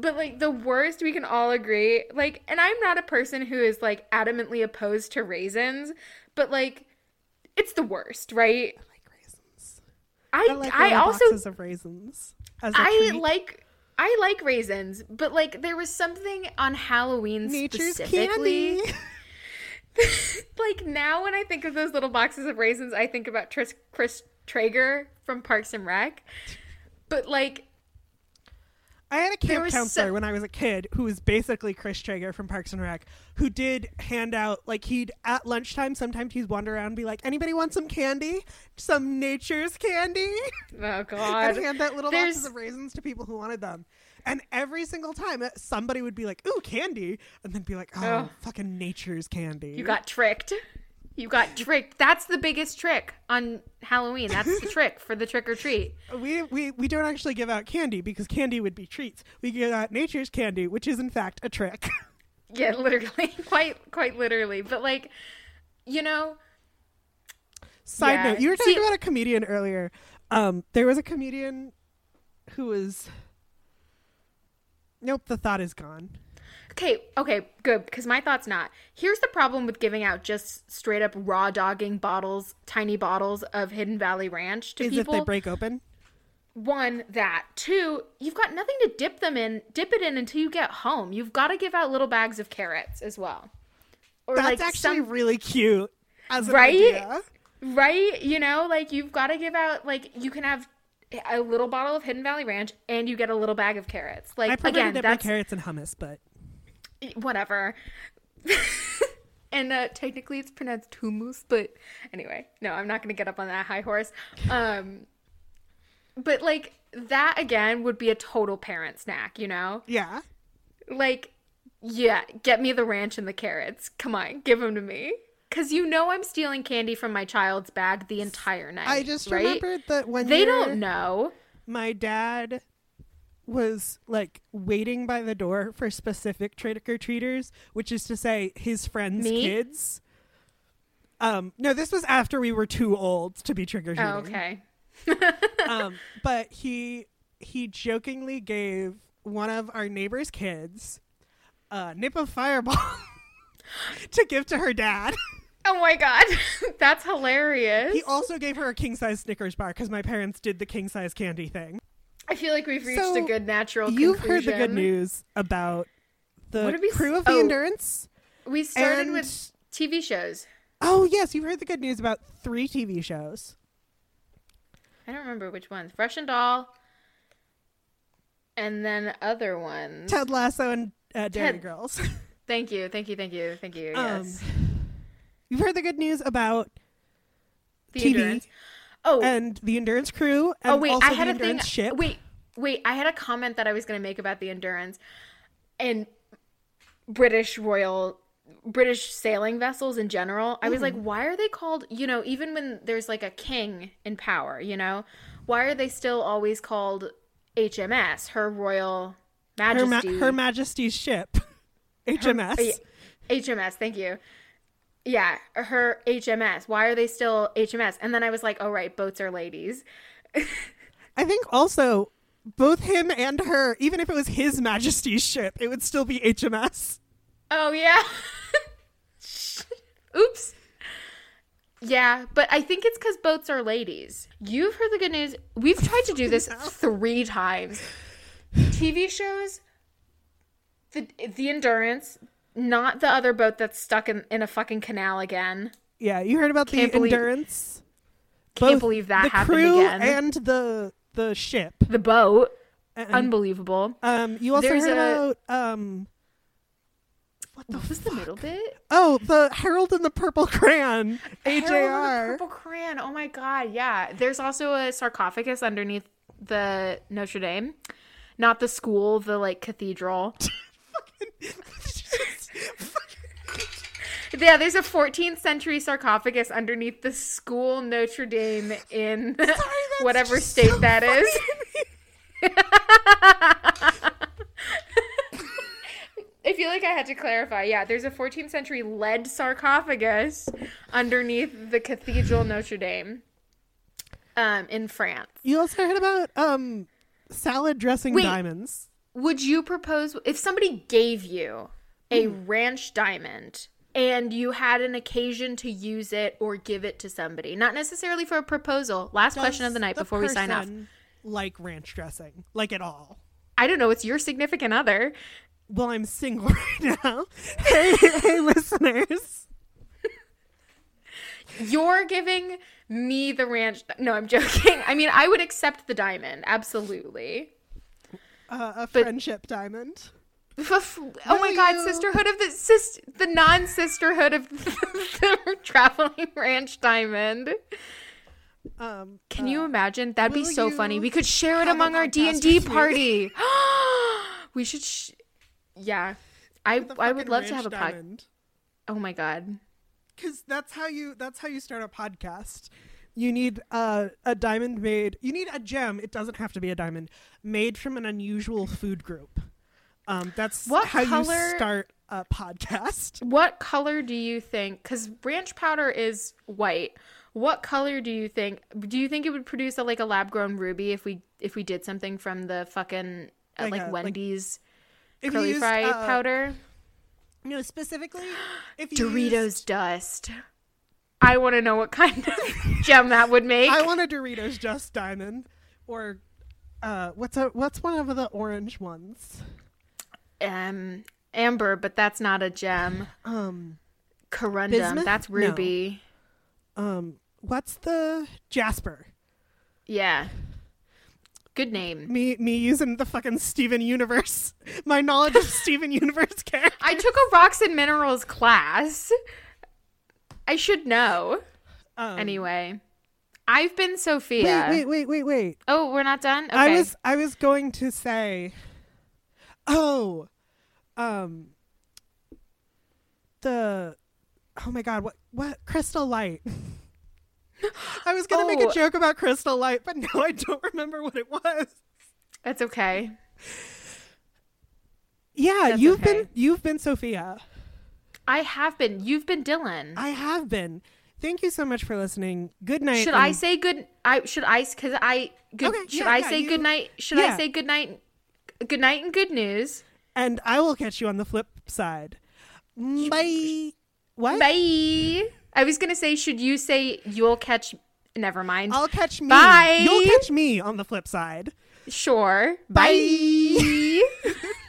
but like the worst we can all agree, like and I'm not a person who is like adamantly opposed to raisins, but like it's the worst, right? I like raisins. I I like I also boxes of raisins. As a I treat. like I like raisins, but like there was something on Halloween nature's specifically. candy. like now when I think of those little boxes of raisins, I think about Tris- Chris Traeger from Parks and Rec. But like I had a camp counselor so- when I was a kid who was basically Chris Traeger from Parks and Rec, who did hand out like he'd at lunchtime. Sometimes he'd wander around and be like, "Anybody want some candy? Some Nature's candy?" oh God! and hand out little There's- boxes of raisins to people who wanted them. And every single time, uh, somebody would be like, "Ooh, candy," and then be like, "Oh, Ugh. fucking Nature's candy." You got tricked. You got tricked. That's the biggest trick on Halloween. That's the trick for the trick or treat. we, we we don't actually give out candy because candy would be treats. We give out Nature's candy, which is in fact a trick. Yeah, literally. quite quite literally. But like, you know, Side Yeah. note: You were talking See- about a comedian earlier. Um, there was a comedian who was. Nope, the thought is gone. Okay, okay, good. Because my thought's not. Here's the problem with giving out just straight up raw dogging bottles, tiny bottles of Hidden Valley Ranch to Is people. if they break open. One, that. Two, you've got nothing to dip them in, dip it in until you get home. You've got to give out little bags of carrots as well. Or That's like actually some, really cute. As an Right? idea. right? You know, like you've got to give out, like, you can have a little bottle of Hidden Valley Ranch and you get a little bag of carrots. Like, I prefer again, to dip my that's carrots in hummus, but whatever. and uh, technically it's pronounced hummus, but anyway, no, I'm not going to get up on that high horse. Um, but like that again would be a total parent snack, you know? yeah. Like, yeah, get me the ranch and the carrots. Come on, give them to me. Cause you know I'm stealing candy from my child's bag the entire night. I just right? remembered that when they don't know. my dad was like waiting by the door for specific trick or treaters, which is to say his friends' Me? kids. Um, no, this was after we were too old to be trick or treating. Oh, okay. um, but he he jokingly gave one of our neighbor's kids a nip of fireball to give to her dad. Oh my god, that's hilarious. He also gave her a king size Snickers bar because my parents did the king size candy thing. I feel like we've reached So, a good natural. You've heard the good news about the we crew of the oh. Endurance. We started And- with TV shows. Oh yes, you've heard the good news about three TV shows. I don't remember which ones. Fresh and Doll, and then other ones. Ted Lasso and uh, Derry Ted- Girls. Thank you, thank you, thank you, thank you. Um, Yes, you've heard the good news about the TV endurance. Oh, and the Endurance crew. And oh wait, I had the a thing. Ship. Wait, wait, I had a comment that I was going to make about the endurance and British Royal. British sailing vessels in general, I was like, Mm-hmm. why are they called, you know, even when there's like a king in power, you know, why are they still always called HMS, Her Royal Her, Ma- Majesty? Her Majesty's ship, HMS. Yeah, HMS, thank you. Yeah, her HMS. Why are they still HMS? And then I was like, oh, right, boats are ladies. I think also both him and her, even if it was His Majesty's ship, it would still be HMS. Oh, yeah. Oops. Yeah, but I think it's because boats are ladies. You've heard the good news. We've tried to do this three times. TV shows, the the endurance, not the other boat that's stuck in, in a fucking canal again. Yeah, you heard about Can't the believe- Endurance. Can't believe that the happened crew again. and the the ship. The boat, And, unbelievable. um, you also There's heard a- about um, What was the middle bit? oh, the Harold and the Purple Crayon, the AJR. Purple Crayon. Oh my god, yeah. There's also a sarcophagus underneath the Notre Dame. Not the school, the like cathedral. Yeah, there's a 14th century sarcophagus underneath the school Notre Dame in whatever state so that is. I feel like I had to clarify. Yeah, there's a 14th century lead sarcophagus underneath the Cathedral Notre Dame um, in France. You also heard about um, salad dressing Wait. diamonds. Would you propose if somebody gave you a ranch diamond and you had an occasion to use it or give it to somebody, not necessarily for a proposal? Last question of the night before we sign off. Like ranch dressing, like at all. I don't know. It's your significant other. Well, I'm single right now. hey, hey, listeners. You're giving me the ranch. No, I'm joking. I mean, I would accept the diamond. Absolutely. Uh, a friendship diamond. oh my god, you- sisterhood of the sis, the non-sisterhood of the traveling ranch diamond. Um, Can you imagine? That'd be so funny. We could share it among our D and D party. we should. Sh- yeah, I I would love to have a podcast. Oh my god. because that's how you that's how you start a podcast you need uh, a diamond made you need a gem it doesn't have to be a diamond made from an unusual food group um, that's What how color- you start a podcast What color do you think? Because ranch powder is white. What color do you think? Do you think it would produce a, like a lab grown ruby if we if we did something from the fucking uh, Like like, a- Wendy's you curly used, fry uh, powder? no specifically if you Doritos used- dust. I want to know what kind of gem that would make. i want a doritos just diamond or uh, what's a what's one of the orange ones um, amber, but that's not a gem. um Corundum, Bismuth? that's No. ruby. um what's the jasper Yeah. Good name. me me using the fucking Steven Universe. My knowledge of Steven Universe. I took a rocks and minerals class. I should know. Um, Anyway, I've been Sophia. wait, wait, wait, wait, wait. Oh, we're not done. Okay. I was I was going to say, oh, um, the oh my god, what what Crystal Light. I was gonna make Oh. a joke about Crystal Light, but now I don't remember what it was. That's okay. Yeah, That's you've okay. been you've been Sophia. I have been. You've been Dylan. I have been. Thank you so much for listening. Good night. should I say good? I should I because I good. Okay, should yeah, I yeah, say you- good night? Should yeah. I say good night? Good night and good news. and I will catch you on the flip side. Bye. What? Bye. I was gonna say, should you say you'll catch? Never mind. I'll catch me. Bye. You'll catch me on the flip side. sure. Bye. Bye.